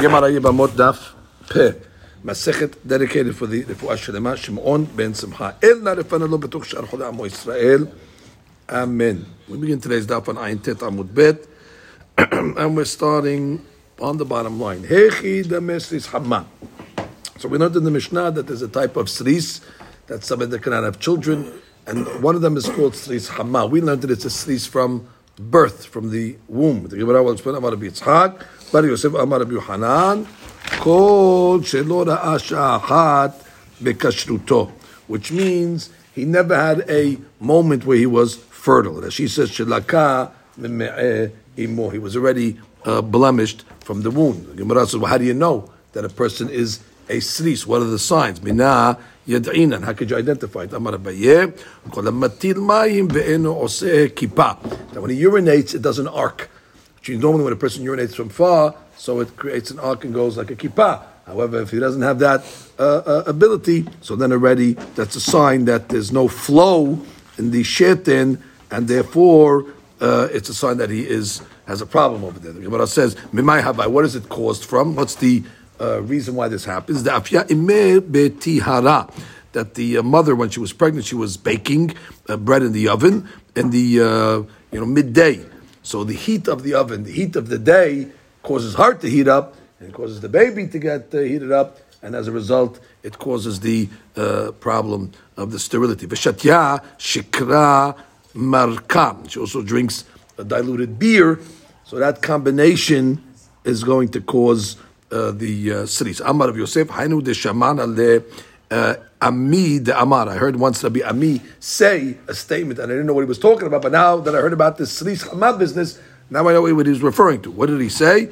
Gemara Yibamot Daf Peh. Dedicated for the. We begin today's daf on Ayin Tet Amud Bet. and we're starting on the bottom line. Hechi damesris hamma. So we learned in the Mishnah that there's a type of sris, that somebody that cannot have children, and one of them is called sris hamma. We learned that it's a sris from birth, from the womb. The Gemara will explain Amar Rabbi Yitzchak, Bar Yosef Amar Rabbi Yohanan, Kol shelo ra'a sha'achat bekashruto, which means he never had a moment where he was fertile. As she says, shelaka imo, he was already uh, blemished from the wound. The Gemara says, well, how do you know that a person is a sris? What are the signs? Mina yad'inan. How could you identify it? Amar Abaye, kol matil mayim ve'eno oseh kippah. That when he urinates, it doesn't arc. Which normally when a person urinates from far, so it creates an arc and goes like a kippah. However, if he doesn't have that uh, uh, ability, so then already that's a sign that there's no flow in the shetin, and therefore uh, it's a sign that he is has a problem over there. The Gemara says, "Mimai havai." What is it caused from? What's the uh, reason why this happens? The afya imer betihara. That the uh, mother, when she was pregnant, she was baking uh, bread in the oven in the you know midday. So the heat of the oven, the heat of the day, causes heart to heat up and causes the baby to get uh, heated up, and as a result, it causes the uh, problem of the sterility. V'shatya shikra marka. She also drinks a diluted beer, so that combination is going to cause uh, the uh, sris. Amar of Yosef, Hainu de Shaman ale uh, Ami de Amar. I heard once Rabbi Ami say a statement, and I didn't know what he was talking about, but now that I heard about this sris Hamad business, now I know what he was referring to. What did he say?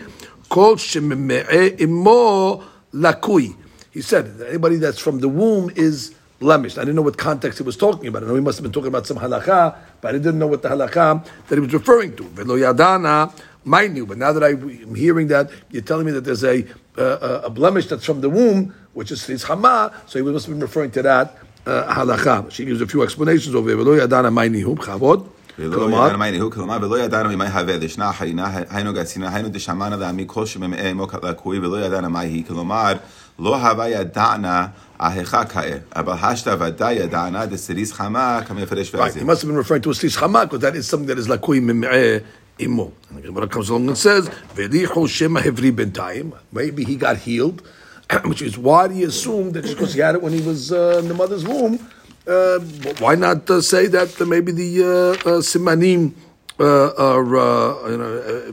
Kol imo lakui. He said that anybody that's from the womb is blemished. I didn't know what context he was talking about. I know he must have been talking about some halakha, but I didn't know what the halakha that he was referring to. Velo yadana, my new. But now that I'm hearing that, you're telling me that there's a uh, a blemish that's from the womb, which is his hama, so he must have been referring to that uh, halakha. She gives a few explanations over here. Velo yadana, my new. Chavod. ולא ידענו מהי ניהול, כלומר, ולא ידענו ממי הווה דשנה חיינה, היינו גצינה, היינו דשמענה דעמי כל שממאה עמו לקוי, ולא ידענו מה היא, כלומר, לא הווה ידענה ההיכה כאה, אבל השתא ודאי ידענה דסריס חמה כמפרש Right, he ועזים. must have been referring to a sris chama because that is something that is lakui mim'eh imo. And the Gemara comes along and says, "V'lichu shema hevri bentayim." Maybe he got healed, which is why do you assume that just because he had it when he was uh, in the mother's womb, uh, why not uh, say that uh, maybe the uh, uh, simanim uh, are uh, you know. Uh,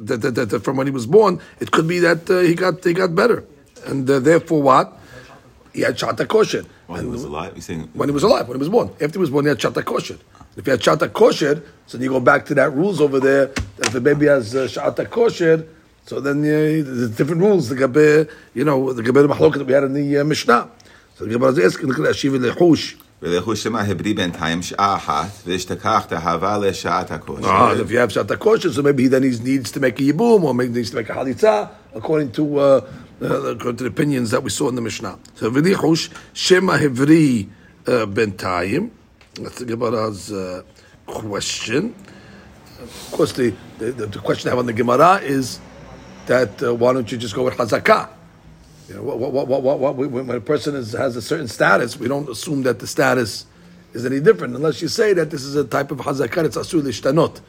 that, that, that, that from when he was born, it could be that uh, he got he got better, and uh, therefore what? He had shata kosher. While he was alive, when he was alive, when he was born. After he was born, he had shata kosher. If he had shata kosher, so then you go back to that rules over there. That if the baby has uh, shata kosher, so then uh, there's different rules. The gabe, you know, the gabe mahloket that we had in the uh, Mishnah. So the Gemara is asking, look at Ashiv lechush. ולכו שמא הבריא בינתיים שעה אחת, ואשתכח תהווה לשעת הכושר. Ah, if you have shata kosher, so maybe he then he needs to make a yibum or maybe needs to make a halitza, according to uh, uh, according to the opinions that we saw in the Mishnah. So v'lichush shema hevri uh, bentayim. that's the Gemara's uh, question. Of course, the, the, the question I have on the Gemara is that uh, why don't you just go with hazakah? You know, what, what, what, when a person is, has a certain status, we don't assume that the status is any different unless you say that this is a type of hazakah, it's asur lishtanot.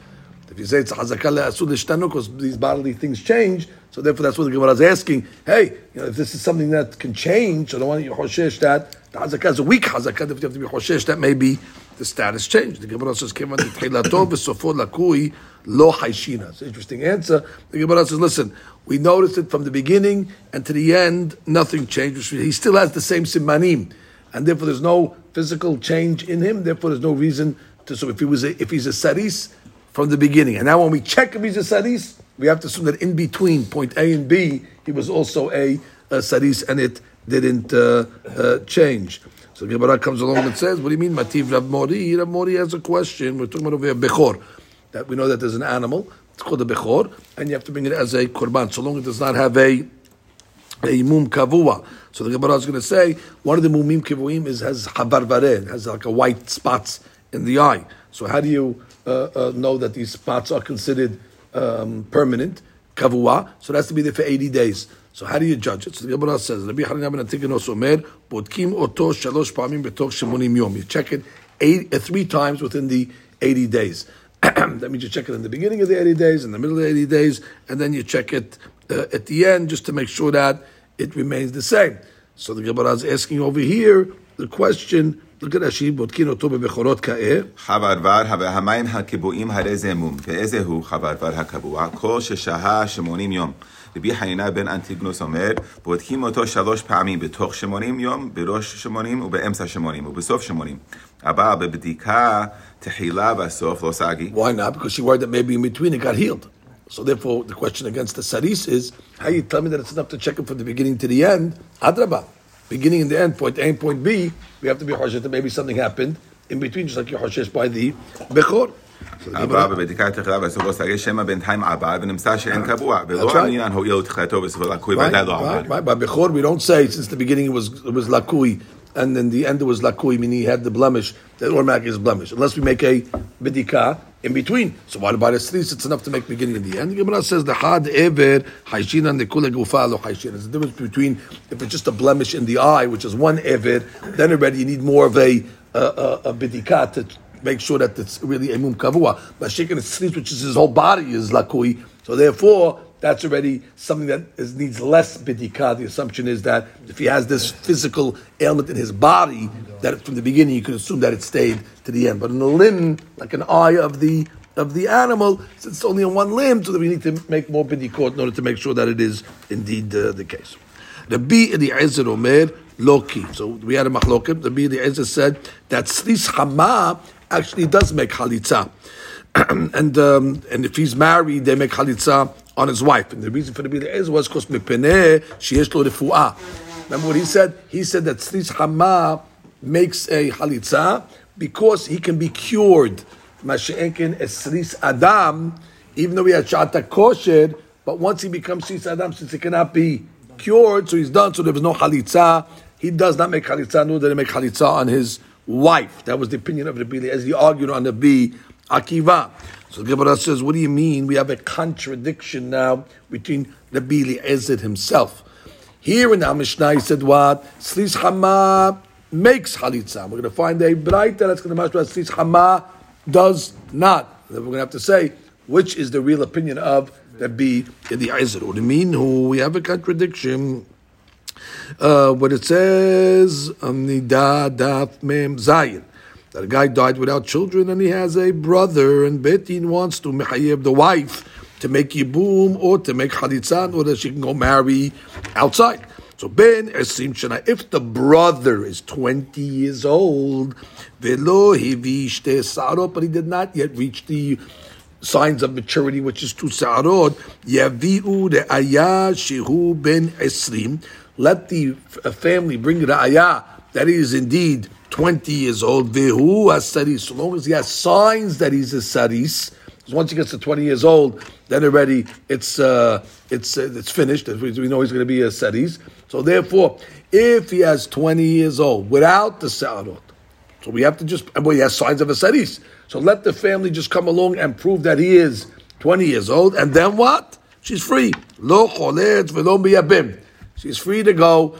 If you say it's hazakah asur lishtanot, because these bodily things change, so therefore that's what the Gemara is asking. Hey, you know, if this is something that can change, so don't want you hoshesh that the hazakah is a weak hazakah, if you have to be hoshesh, that maybe the status changed. The Gemara says, "Came on the tchilato v'sofo lakui lo haishina." It's an interesting answer. The Gemara says, "Listen, we noticed it from the beginning and to the end, nothing changed. He still has the same simanim, and therefore there's no physical change in him. Therefore, there's no reason to. So if he was a, if he's a saris from the beginning, and now when we check if he's a saris, we have to assume that in between point A and B, he was also a, a saris, and it didn't uh, uh, change." So Gemara comes along and says, "What do you mean, Mativ Rav Mori? Rav Mori has a question. We're talking about over here bechor. That we know that there's an animal. It's called a bechor, and you have to bring it as a korban, so long as it does not have a a mum kavua. So the Gemara is going to say one of the mumim kavuim is has habarvare, has like a white spots in the eye. So how do you know that these spots are considered um, permanent? kavua, so it has to be there for 80 days. So how do you judge it? So the Gemara says, Rabbi Hanina ben Antigonos Omer, Bodkim oto shalosh pamim betoch shemonim yom. You check it eight, uh, three times within the 80 days. that means you check it in the beginning of the 80 days, in the middle of the 80 days, and then you check it uh, at the end just to make sure that it remains the same. So the Gemara is asking over here the question, at Rashi, בודקין אותו בבכורות כאה. חברבר, המים הקבועים הרי זה מום, ואיזה הוא חברבר הקבוע? כל ששהה שמונים יום. רבי חנינה בן אנטיגנוס אומר, בודקים אותו שלוש פעמים בתוך שמונים יום, בראש שמונים ובאמצע שמונים ובסוף שמונים. אבל בבדיקה תחילה והסוף לא סגי. Why not? Because she worried that maybe in between it got healed. So therefore, the question against the saris is, how you tell me that it's enough to check it from the beginning to the end? Adraba. Beginning and the end, point A and point B, we have to be hoshesh that maybe something happened in between, just like you're hoshesh by the bechor. So the אבל Gemara- בבדיקה תחילה והסוף לא סגי, שמא בינתיים עבד ונמצא שאין קבוע, That's ולא right. העניין הואיל תחילתו בסופו לקוי Right, ודאי לא right, עבד. right. By Bechor, we don't say since the beginning it was it was lakui, and then the end was lakui, meaning he had the blemish, that automatically is blemish. Unless we make a bidika in between. So what about a sris? It's enough to make beginning and the end. Gemara says the had ever haishin and the kule gufa lo haishin. There's a difference between if it's just a blemish in the eye, which is one ever, then already you need more of a a, a, a bidika to make sure that it's really a mum kavua. But shaking a sris, which is his whole body, is lakui. So therefore that's already something that is, needs less bidika. The assumption is that if he has this physical ailment in his body, that from the beginning you could assume that it stayed to the end. But in the limb, like an eye of the of the animal, since it's only on one limb, so that we need to make more bidikot in order to make sure that it is indeed uh, the case. The B in the Ezer Omer Loki. So we had a machlokim. The B in the Ezer said that slis hama actually does make halitza. and um, and if he's married, they make chalitza on his wife. And the reason for the Bili is was because mipeneh sheyesh lo refuah. Remember what he said? He said that tzlis hama makes a chalitza because he can be cured. Masha'enkin esris adam, even though he had shata kosher, but once he becomes tzlis adam, since he cannot be cured, so he's done. So there was no chalitza. He does not make chalitza, nor did he make chalitza on his wife. That was the opinion of the Bili, as he argued on the B Akiva. So Gemara says, what do you mean? We have a contradiction now between the Bili Ezed himself. Here in the Mishnah, he said what? Slis Hama makes Chalitza. We're going to find a brighter that's going to match what Slis Hama does not. Then we're going to have to say which is the real opinion of the Ezed. What do you mean? Who we have a contradiction. Uh, what it says the Daf Mem Zayin that a guy died without children and he has a brother and Betin wants to mechayev the wife to make yibum or to make chalitzah or that she can go marry outside. So Ben Esim Shana, if the brother is 20 years old, velo hivishte sarot, but he did not yet reach the signs of maturity, which is two sarot, yaviu de ayah shehu ben esrim, let the family bring the ayah that he is indeed 20 years old, vehu asaris, so long as he has signs that he's a saris, because once he gets to 20 years old, then already it's uh, it's uh, it's finished. We know he's going to be a saris. So therefore, if he has 20 years old without the sarot, so we have to just, well, he has signs of a saris. So let the family just come along and prove that he is 20 years old, and then what? She's free. Lo miyabim. She's free to go.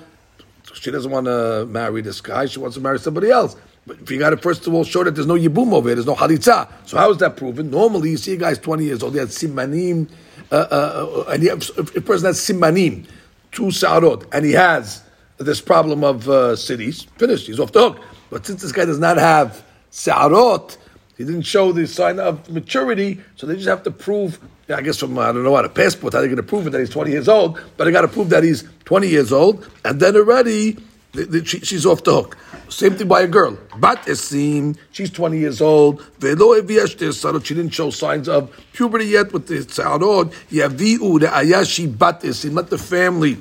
She doesn't want to marry this guy. She wants to marry somebody else. But if you got to first of all show that there's no yibum over here, there's no halitza. So how is that proven? Normally, you see a guy's 20 years old, he has simanim, uh, uh, uh, and he if a person has simanim, two sarot, and he has this problem of uh, cities, finished, he's off the hook. But since this guy does not have sarot, he didn't show the sign of maturity, so they just have to prove, I guess from, I don't know what, a passport, how they're going to prove it that he's 20 years old, but they got to prove that he's 20 years old, and then already the, the, she, she's off the hook. Same thing by a girl. Bat Esim, she's 20 years old, Velo she didn't show signs of puberty yet with the Sarot, Yaviu, the Ayashi Bat Esim, let the family,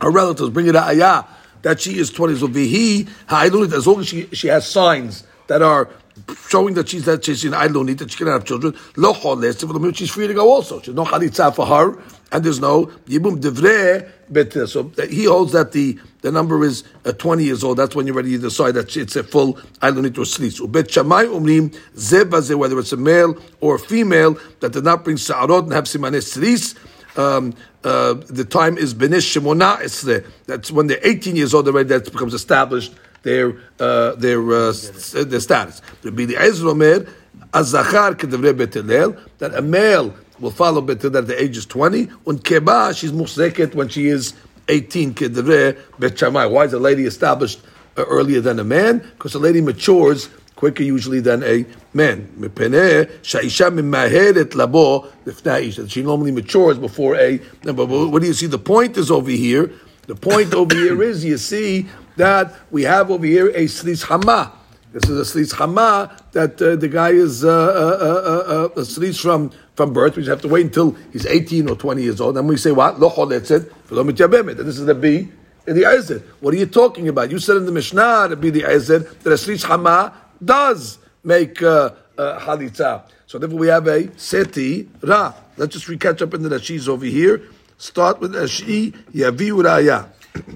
her relatives bring it a ayah that she is 20 so vihi ha'ilunit as long as she, she has signs that are showing that she's that she's in ailunit that she can have children lo choles she's free to go also she's no chalitza for her and there's no yibum devre uh, so he holds that the the number is uh, 20 years old that's when you're ready to decide that it's a full ailunit or slis ubet shamai umrim zeba ze whether it's a male or a female that did not bring sa'arot and have simanes slis um, uh, the time is benish shemona esre. That's when they're 18 years old already. That becomes established their uh, their uh, their status. Rabbi Ezra Omer, azachar kedavrei Bet Hillel, that a male will follow Bet Hillel at the age is twenty. When keba, she's musneket when she is eighteen kedavrei Bet Shammai. Why is a lady established uh, earlier than a man? Because a lady matures quicker usually than a man. That she normally matures before a. But what do you see? The point is over here the point over here is you see that we have over here a slis hama. This is a slis hama that uh, the guy is uh, uh, uh, uh, a slis from from birth. We just have to wait until he's 18 or 20 years old. And we say what? Lo mityabemet. And This is the B in the Ezer. What are you talking about? You said in the Mishnah to be the Ezer that a Sris Hama does make uh, uh, Halitza. So therefore we have a Seti Ra. Let's just recatch up in the Rashis over here. Start with Rashi Yaviu Raya.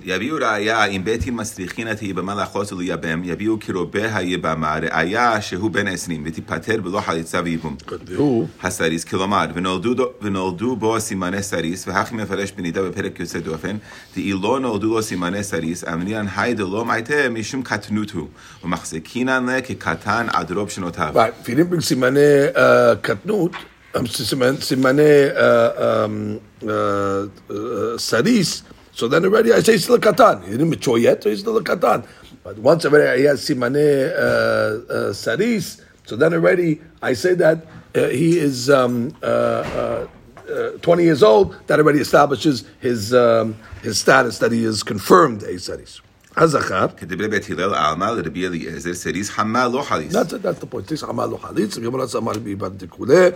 יביאו ראיה אם בית דין מסריחין את היבמה לאחוז ולייבם, יביאו כרובה היבמה ראיה שהוא בן עשרים, ותיפטר בלא חליצה וייבום. והוא הסריס, כלומר, ונולדו, ונולדו בו סימני סריס, והכי מפרש בנידה בפרק יוצא דופן, דאי לא נולדו לו סימני סריס, אמרינן היי דלא מייטה משום קטנות הוא, ומחזיקינן לה כקטן עד רוב שנותיו. Right. If you didn't bring Simane uh, Katnut, um, Simane, simane uh, um, uh, uh, Saris, so then already I say he's still a Katan. He didn't mature yet, so he's still a Katan. But once already he has Simane uh, uh, Saris, so then already I say that uh, he is um, uh, uh, uh, 20 years old, that already establishes his, um, his status, that he is confirmed a Saris. Hazachar. כדברי בית הלל עלמא לרבי אליעזר, סריס חמה לא חליס. That's it, that's the point. This Amal lo Halitz, Gemara says Amar bi Bar Dikule,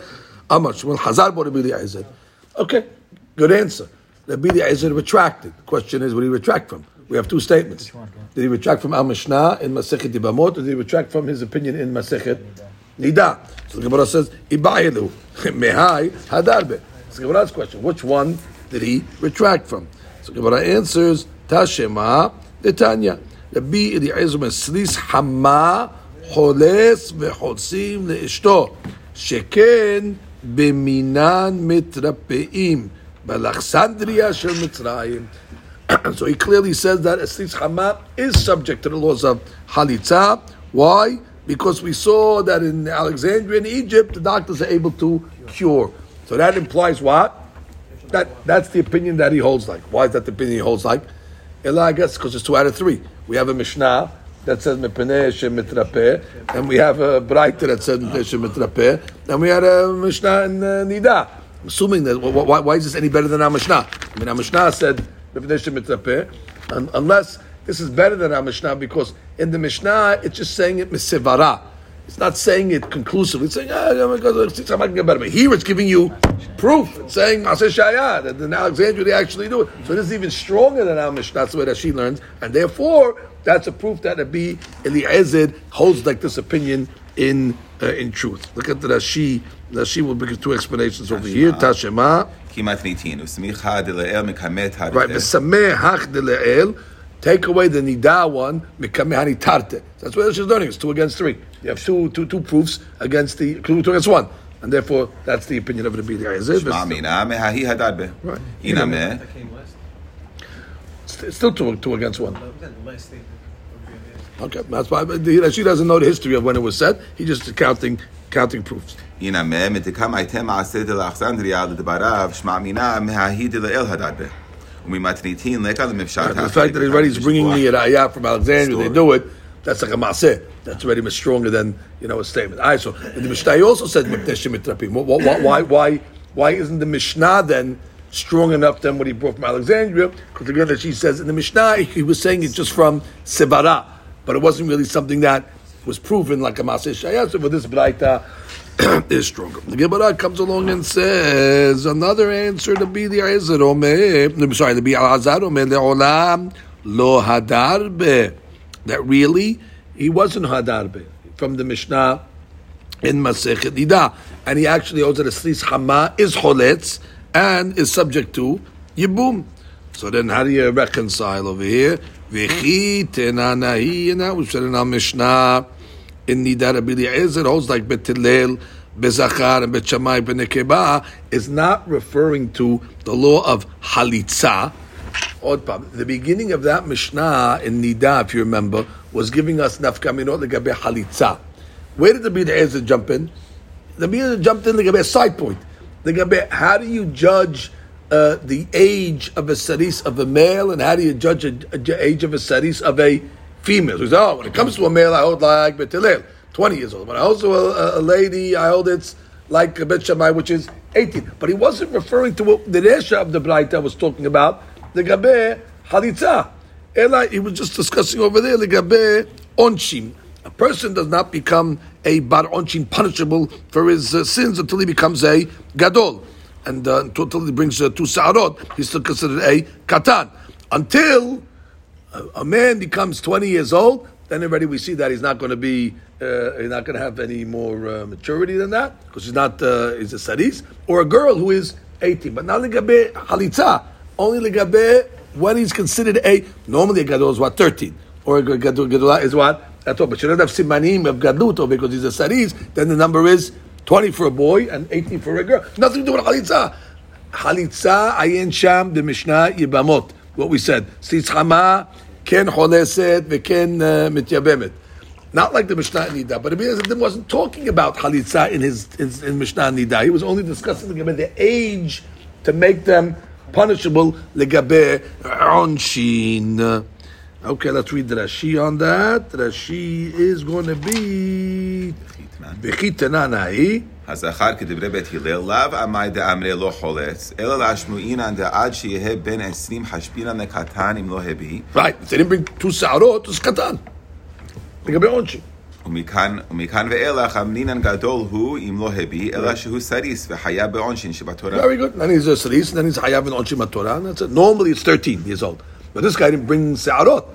Amar Shmuel Hazar bo Rabbi Eliezer. Okay, good answer. Rabbi Eliezer retracted. The question is, what did he retract from? We have two statements. Did he retract from Al Mishnah in Masechet Ibamot, or did he retract from his opinion in Masechet Nida? So the Gemara says, Ibayilu, Mehai Hadarbe. So the Gemara's question, which one did he retract from? So the Gemara answers, Tashema, Netanya. Rabbi Eliezer Meslis Hama חולס וחולסים לאשתו, שכן Mitrapeim. Balachsandria shel Mitzrayim. So he clearly says that Esliz Hama is subject to the laws of Halitza. Why? Because we saw that in Alexandria and Egypt, the doctors are able to cure. So that implies what? That that's the opinion that he holds like. Why is that the opinion he holds like? Eli, I guess because it's two out of three. We have a Mishnah that says Mepeneh Shemitrapeh, and we have a Braita that says Mepeneh Shemitrapeh, and we had a Mishnah in uh, Nida. I'm assuming that why, why is this any better than our Mishnah? I mean, our Mishnah said Mepeneh Shemitrapeh, un- unless this is better than our Mishnah because in the Mishnah it's just saying it misivara. It's not saying it conclusively. It's saying, ah, it's- I can get better. But here it's giving you proof. It's saying, Shaya, that in Alexandria they actually do it. So this is even stronger than our Mishnah. That's the way that she learns. And therefore, that's a proof that Rabbi Eliezer holds like this opinion in uh, in truth. Look at the Rashi. Rashi will bring two explanations over here. Tashema. Right. Take away the nida one, mikamehani tarte. That's what she's learning. It's two against three. You have two, two, two proofs against the two against one. And therefore, that's the opinion of Rabbi Eliezer. Right. It's still two, two against one. Okay, that's why the Rashi doesn't know the history of when it was said. He's just counting counting proofs. The fact that already bringing the ayah from Alexandria, they do it. That's like a maseh. That's already much stronger than you know a statement. I so the Mishnah also said why, why why why isn't the Mishnah then strong enough than what he brought from Alexandria? Because again, that she says in the Mishnah, he was saying it's just from Sebara but it wasn't really something that was proven like a maaseh shayah. So for this braita is stronger. The Gemara comes along and says another answer to be the Ezer Omer. no, Sorry, to be Al Hazar Omer leolam lo hadarbe. That really he wasn't hadarbe from the Mishnah in Masechet Nida, and he actually holds that a slis hama is choletz and is subject to yibum. So then, how do you reconcile over here? V'chi tenanahi, and that was said in our Mishnah in Nida Rabbi Eliezer holds like Bet Hillel bezachar and bechamai benekeba is not referring to the law of halitza. The beginning of that Mishnah in Nida, if you remember, was giving us nafkaminot legabe halitza. Where did the Bid'ezah jump in? The Bid'ezah jumped in legabe side point. Legabe, how do you judge uh, the age of a saris of a male, and how do you judge the age of a saris of a female? So, oh, when it comes to a male, I hold like Bet Hillel, 20 years old. When I hold to a, a lady, I hold it's like a Bet Shammai, which is 18. But he wasn't referring to what the Resha of the Braita was talking about, the Gabe Halitza. Ela, he was just discussing over there, the Gabe Onshim. A person does not become a bar onshim punishable for his uh, sins until he becomes a gadol, and uh, until he brings uh, two sa'arot, he's still considered a katan. Until a, a, man becomes twenty years old, then already we see that he's not going to be, uh, he's not going to have any more uh, maturity than that because he's not, uh, he's a sadis, or a girl who is eighteen. But not legabe halitza, only legabe when he's considered a normally a gadol is what thirteen, or a gadol, is what that's all. But you don't have simanim of gadluto because he's a saris. Then the number is twenty for a boy and eighteen for a girl. Nothing to do with chalitza. Chalitza ayin sham the Mishnah yibamot. What we said. Sitzchama ken choleset veken uh, mityabemet. Not like the Mishnah Nida, but Rabbi wasn't talking about chalitza in his in, in Mishnah Nida. He was only discussing the age to make them punishable legabe onshin. Okay, let's read the Rashi on that. Rashi is going to be בחיתננאי. הזכר כדברי בית הלל, לאו עמי דאמרי לא חולץ, אלא להשמועינן דעד שיהיה בין עשרים חשבינן לקטן אם לא הביא. Right, if they didn't bring two שערות, אז קטן. לגבי עונשין. ומכאן, ומכאן ואילך אמנינן גדול הוא אם לא הביא, אלא שהוא סריס וחייב בעונשין שבתורה. Very good. Then he's a סריס, then he's חייב בעונשין בתורה. Normally it's 13 years old. But this guy didn't bring sa'arot.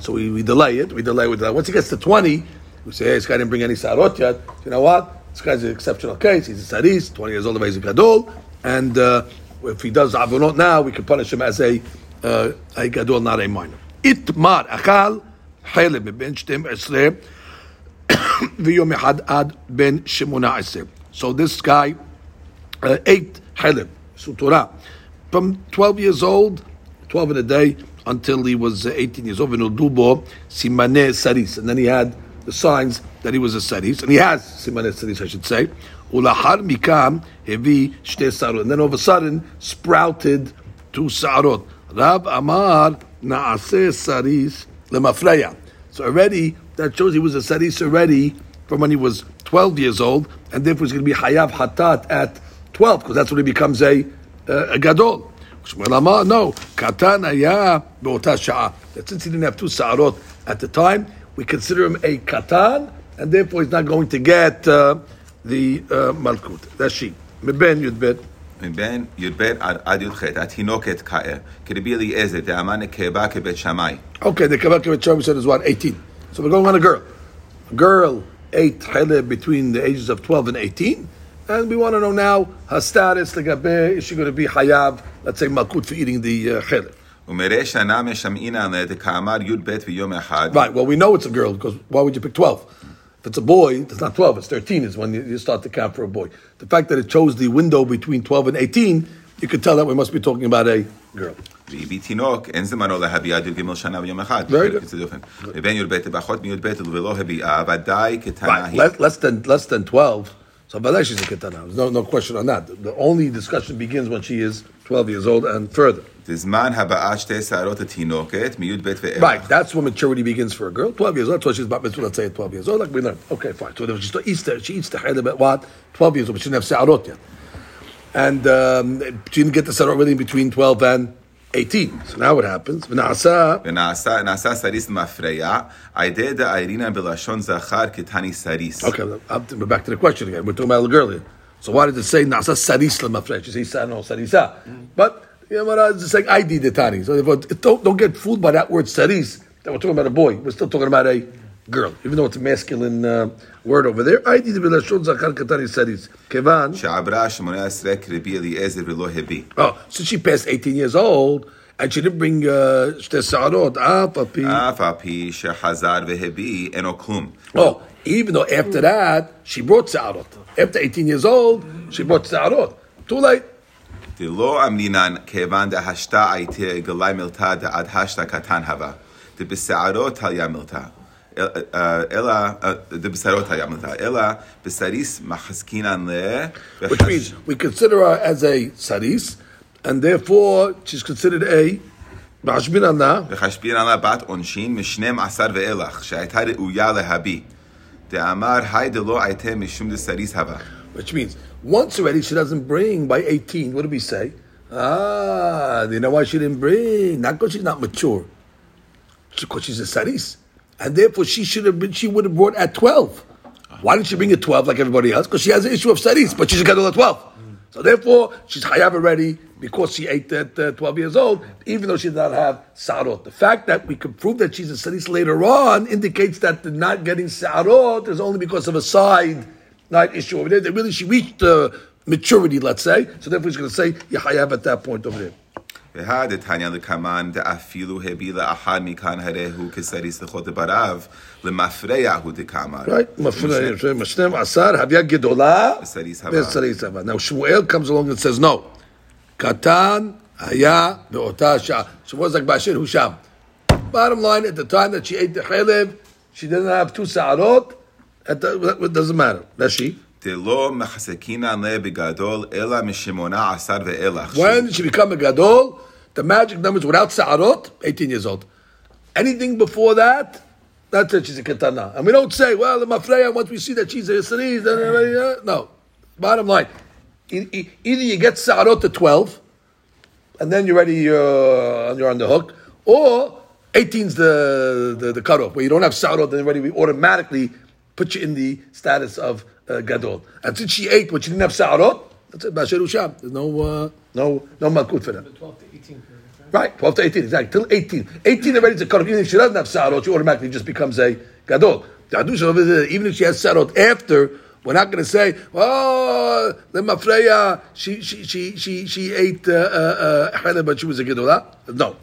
So we, we delay it, we delay, we delay. Once he gets to 20, we say, hey, this guy didn't bring any sa'arot yet. You know what? This guy's an exceptional case. He's a saris, 20 years old, he's a gadol. And uh, if he does avonot now, we can punish him as a, uh, a gadol, not a minor. Itmar achal חלב ben שתים עשרה ויום אחד עד בן שמונה עשרה. So this guy uh, ate חלב, sutura, from 12 years old, 12 in a day, until he was uh, 18 years old. Dubo simane saris, and then he had the signs that he was a saris, and he has simane saris, I should say. Ulahar mikam hevi shte sarot, and then all of a sudden sprouted two sarot. Rab Amar naase saris lemafreya. So already that shows he was a saris already from when he was 12 years old, and therefore he's going to be hayav hatat at 12 because that's when he becomes a, uh, a gadol. Shmuel Amar, no, katan aya be'ota sha'a. That since he didn't have two sa'arot at the time, we consider him a katan, and therefore he's not going to get uh, the uh, malkut. That's she. מבין י"ב. מבין י"ב עד י"ח, התינוקת כאה, כרבי אליעזר, דאמה נקבה כבית שמאי. Okay, the keva kebet shammai said is what, 18. So we're going on a girl. A girl ate chele between the ages of 12 and 18. And we want to know now her status, like is she going to be hayav, let's say malkut for eating the uh, chele. Right, well, we know it's a girl because why would you pick 12? If it's a boy, it's not 12, it's 13 is when you, you start to count for a boy. The fact that it chose the window between 12 and 18, you could tell that we must be talking about a girl. והביא תינוק, אין זמנו להביא עד י"ג שנה ויום אחד. Very good. ובין י"ב פחות מי"ב ולא הביאה, ודאי קטנה Right, היא. less, less than less than 12. So Balei she's a Ketana. There's no, no question on that. The only discussion begins when she is 12 years old and further. Right, that's when maturity begins for a girl. 12 years old, so she's about mitzvah, let's say 12 years old, like we learned. Okay, fine. So she eats the, she eats the chayla at what? 12 years old, but she didn't have se'arot yet. And um, she didn't get the se'arot really between 12 and 18. So now what happens? V'na'asa. V'na'asa. Na'asa saris mafreya. Aideh da airina b'lashon zachar kitani saris. Okay, we're back to the question again. We're talking about it earlier. So why did it say na'asa saris l'mafreya? She says, no, sarisa. But, you know what, it's like I did the tani. So don't, don't get fooled by that word saris. That we're talking about a boy. We're still talking about a girl, even though it's a masculine uh, word over there. ID the bilashon zakar katani saris. Kevan. שעברה שמונה עשרה כרבי אליעזר ולא הביא. Oh, since she passed 18 years old and she didn't bring uh, shte sa'arot, אף על פי... אף על פי שחזר והביא, אינו כלום. Oh, even though after that, she brought sa'arot. After 18 years old, she brought sa'arot. Too late. דלא אמרינן כיוון דהשתה הייתה גלי מילתא דעד השתה קטן הווה. דבשערות היה מילתא. אל- אה, אלא, אה, דבשערות היה מילתא. אלא בשריס מחזקינן ל... Which means we consider her as a saris, and therefore she's considered a Bashmin Anna. וחשבינן לה בת עונשין משנים עשר ואילך, שהייתה ראויה להביא. דאמר היי דלא הייתה משום דסריס הווה. Which means once already she doesn't bring by 18. What do we say? Ah, you know why she didn't bring? Not because she's not mature, because she's a saris, and therefore she should have been. She would have brought at 12. Why didn't she bring at 12 like everybody else? Because she has an issue of studies, but she's got at 12. So therefore, she's hayav already because she ate at uh, 12 years old, even though she did not have sarot. The fact that we can prove that she's a saris later on indicates that the not getting sarot is only because of a side night issue over there. That really she reached uh, maturity, let's say. So therefore, he's going to say Yahayav at that point over there. והדתניא לקמן דאפילו הביא לאחד מכאן הרי הוא כסריס לכל דבריו, למפרע הוא דקאמר. Right? Mashnem Asar Havya Gedola Saris Hava. Saris Hava. Now Shmuel comes along and says no. Katan Haya Be'ota Shah. Shmuel's like Bashir Husham. Bottom line, at the time that she ate the chalev, she didn't have two sa'arot. At the, it doesn't matter. That's When she become a gadol, the magic numbers without sa'arot, 18 years old. Anything before that, that's it, she's a ketana. And we don't say, well, the mafreya, once we see that she's a yisriz, no. Bottom line, either you get sa'arot to 12, and then you're ready, you're, you're on the hook, or 18's the, the, the cutoff, where you don't have sa'arot, then you're ready, we automatically put you in the status of uh, gadol. And since she ate, but she didn't have sa'arot, that's it, Basher Usham. There's no, uh, no, no malkut for that. 12 to 18 period, right? Right, 12 to 18, exactly. Till 18. 18 already is a cut. Even if she doesn't have sarot, she automatically just becomes a gadol. The Hadusha over there, even if she has sarot after, we're not going to say, oh, the mafreya, she, she, she, she, she ate uh, uh, uh, but she was a gadola. No.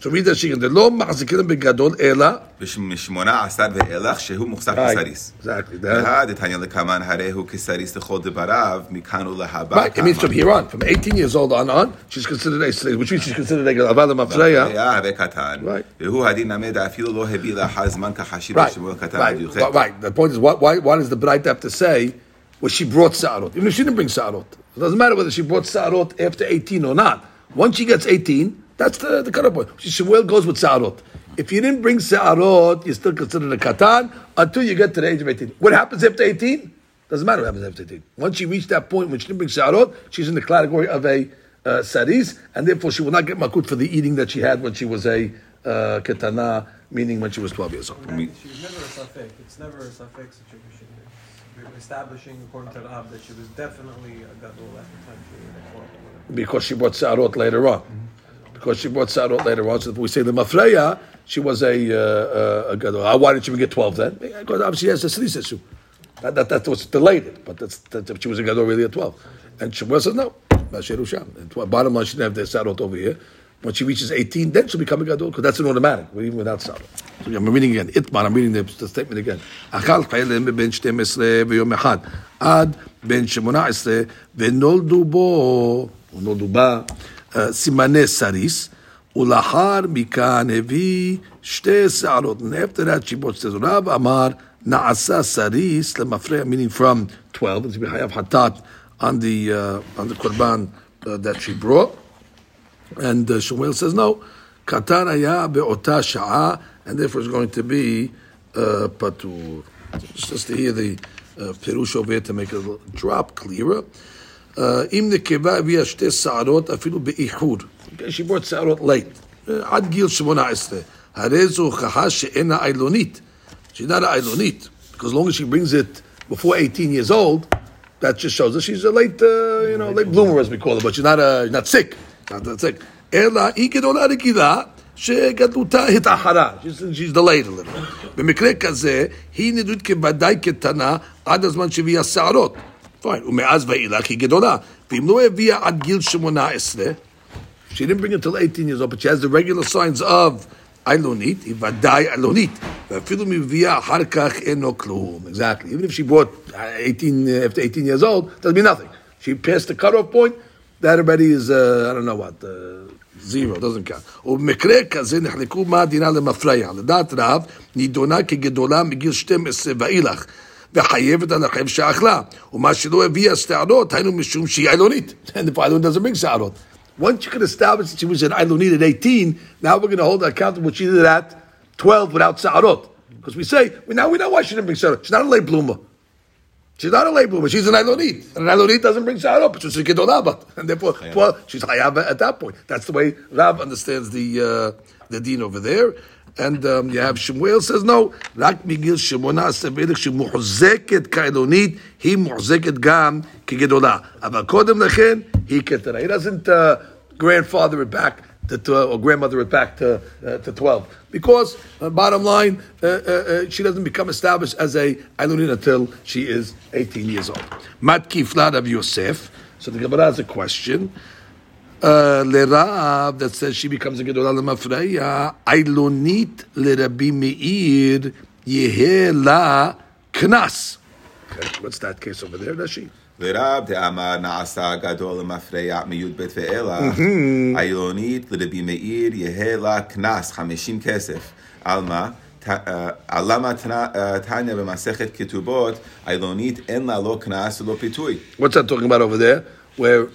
So read that she can, the lo machzikin begadol ela. משמונה עשר ואילך, שהוא מוחזק Right, בסריס. exactly. That, והדתניא לקמן הרי הוא כסריס לכל דבריו, מכאן ולהבא. right, it means from here on, from 18 years old on on, she's considered a slave, which means she's considered a gadol. אבל המפריה, היה הווה קטן. Right. והוא הדין נמד אפילו לא הביא לאחר זמן כחשיב Right, שמואל קטן right, עד י"ח. right, right. The point is, why, why, why does the Bright have to say, well, she brought Sa'arot? Even if she didn't bring Sa'arot. It doesn't matter whether she brought Sa'arot after 18 or not. Once she gets 18, that's the, the cutoff point. She Shemuel goes with Sa'arot. If you didn't bring Sa'arot, you're still considered a Katan until you get to the age of 18. What happens after 18? Doesn't matter what happens after 18. Once she reached that point when she didn't bring Sa'arot, she's in the category of a uh, Saris, and therefore she will not get Makut for the eating that she had when she was a uh, Ketana, meaning when she was 12 years old. Me- She was never a safek. It's never a safek situation. We're establishing, according to the Ab, that she was definitely a gadol at the time she was a 12 because she brought Sarot later on Because she brought Sarot later on. So if we say the Mafreya, she was a, uh, uh, a gadol. Uh, Why didn't she get 12 then? Because obviously she has a Sris issue. That, that, that was delayed, but that's, that, she was a gadol really at 12. And Shemuel says no. Basher Usham. And tw- Bottom line, she didn't have the Sarot over here. When she reaches 18, then she'll become a gadol, because that's an automatic, even without Sarot. So I'm reading again. Itmar, I'm reading the, the statement again. אכל חיילים בן 12 ויום אחד, עד בן 18, ונולדו בו, או נולדו בה, uh, simane saris. Ulahar mikan hevi shte se'arot. And after that, she bought says, Rav Amar na'asa saris lemafreya, meaning from 12. It's bihayav hatat on the, uh, on the korban uh, that she brought. And uh, Shemuel says, no, katan haya be'ota sha'a, and therefore it's going to be uh, patur. Just to hear the uh, over here to make it drop clearer. Uh, אם נקבה הביאה שתי שערות אפילו באיחוד. Okay, she brought שערות late, uh, עד גיל 18. הרי זו הוכחה שאינה עילונית. She's not an עילונית, because as long as she brings it before 18 years old, that just shows that she's a late, uh, you know, late bloomer as we call it, but she's not, uh, not sick. Not that sick. אלא היא גדולה רגילה שגדלותה התאחרה. She's, she's delayed a little. במקרה כזה, היא נדוד כוודאי קטנה עד הזמן שהביאה שערות. Fine. ומאז ואילך היא גדולה. ואם לא הביאה עד גיל 18, She didn't bring it till 18 years old, but she has the regular signs of כך אינו כלום. Exactly. Even if she bought uh, 18, uh, after 18 years old, doesn't mean nothing. She passed the cutoff point, that already is, uh, I don't know what, uh, zero, doesn't count. ובמקרה כזה נחלקו מה דינה למפרע. לדעת רב, נידונה כגדולה מגיל 12 ואילך. וחייבת על החייב שאכלה. ומה שלא הביאה שערות, היינו משום שהיא עילונית. And if עילון doesn't bring שערות. Once you can establish that she was an עילונית at 18, now we're going to hold her accountable she did at 12 without שערות. Because we say, well, now we know why she didn't bring שערות. She's not a late bloomer. She's not a late bloomer. She's an Ailonit. And an Ailonit doesn't bring Sha'arot, but she's a Gedolah, but And therefore, well, she's Hayab at that point. That's the way Rav understands the, uh, the deen over there. And um, you have Shemuel says, no, רק מגיל שמונה עשרה ואילך שמוחזקת כאלונית, היא מוחזקת גם כגדולה. אבל קודם לכן, היא כתרה. He doesn't uh, grandfather it back to 12, or grandmother it back to, uh, to 12. Because, uh, bottom line, uh, uh, uh, she doesn't become established as a Ailunin until she is 18 years old. Mat Kiflad of Yosef. So the Gemara has a question. Uh, Lerav that says she becomes a Gedolah Lemafreya. Ailonit Lerabi Meir Yehe La Knas. Okay, what's that case over there, Rashi? ורב דאמר נעשה גדול למפרע מי"ב ואילך, עילונית לרבי מאיר יהא לה קנס חמישים כסף. על מה? ת- אה, על למה תנא- אה, תניא במסכת כתובות, עילונית אין לה לא קנס ולא פיתוי. What's that talking about over there? Where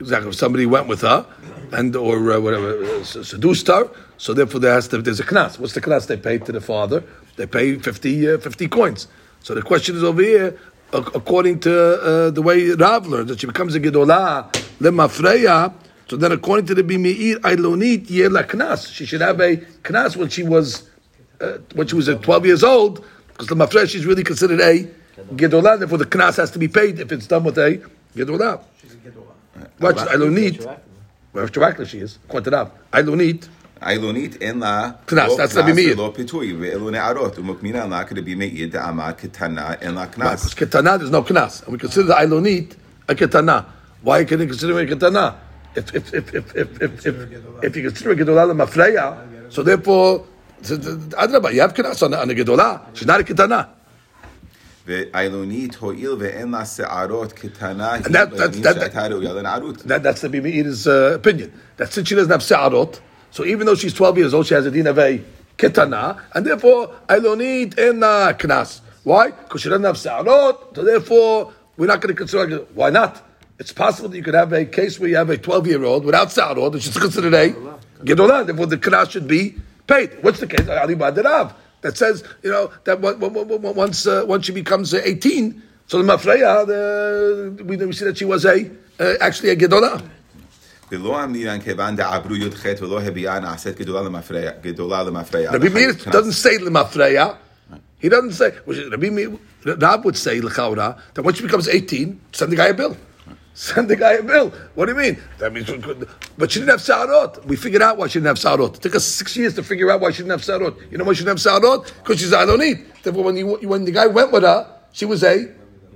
exactly If somebody went with her and or uh, whatever seduced her, so therefore there has to there's a knas. What's the knas they pay to the father? They pay 50, uh, 50 coins. So the question is over here, according to uh, the way Rav learns, that she becomes a gedolah lemafreya. So then, according to the Bimeir Ailonit Yela Knas, she should have a Knas when she was uh, when she was uh, 12 years old, because the Mafresh she's really considered a Gedolah, therefore the Knas has to be paid if it's done with a Gedolah. She's a Gedolah. Watch, Ailonit, well, retroactive she is, pointed out. Ailonit, עילונית אין לה קנס, לא that's רבי מאיר. ולא פיתוי, ואלו נערות, ומקמינן לה כרבי מאיר דאמר קטנה אין לה because קנס. Ketana, there's no Knas. And we consider the Ailonit a Ketana. Why can you consider it a Ketana? If, if, if, if, if, if, if, if you consider a Gedolah Mafreya, so therefore, Adrabah, you have Knas on, a- on a Gedolah. She's not a Ketana. ועילונית הואיל ואין לה שערות קטנה, היא And that- that- בימים that- שהייתה ראויה לנערות. That, that's the Bimeir's uh, opinion. That since she doesn't have Sa'arot, so even though she's 12 years old, she has a din of a Ketana, and therefore, Ailonit in uh, Knas. Why? Because she doesn't have Sa'arot, so therefore, we're not going to consider her. Why not? It's possible that you could have a case where you have a 12 year old without Sa'arot, which is considered a Gedolah, therefore the Knas should be paid. What's the case? Ali Badirav. That says, you know, that one- one- one- one- once, uh, once she becomes uh, 18, so the Mafreya, the, we, we see that she was a, uh, actually a Gedolah. ולא אמרינן כיוון דעברו י"ח ולא הביאה נעשית גדולה למפרע, גדולה למפרע. Rabbi Meir doesn't say lemafreya. He doesn't say. which is- Rabbi Meir, Rab would say lechaura that when she becomes eighteen, send the guy a bill. Send the guy a bill. What do you mean? That means, but she didn't have sarot. We figured out why she didn't have sarot. It took us six years to figure out why she didn't have sarot. You know why she didn't have sarot? Because she's alonit. Therefore, when you, when the guy went with her, she was a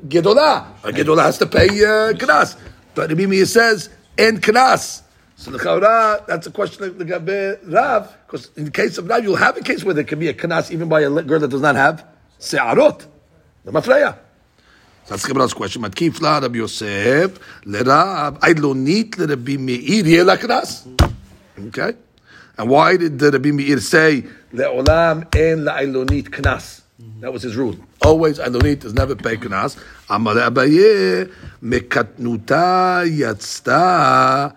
gedolah. A gedolah has to pay uh, knas. But Rabbi Meir says and knas. So the Chaura, that's a question of the Gabe Rav, because in the case of Rav, you'll have a case where there can be a kanas even by a girl that does not have se'arot, the mafreya. So that's Gemara's question. Matkif la Rabbi Yosef, lerav, aidlonit leRabbi Meir, yeh la kanas. Okay? And why did the Rabbi Meir say, le'olam en la'ailonit knas? That was his rule. Always, ailonit does never pay knas. Amar Abaye, mekatnuta yatzta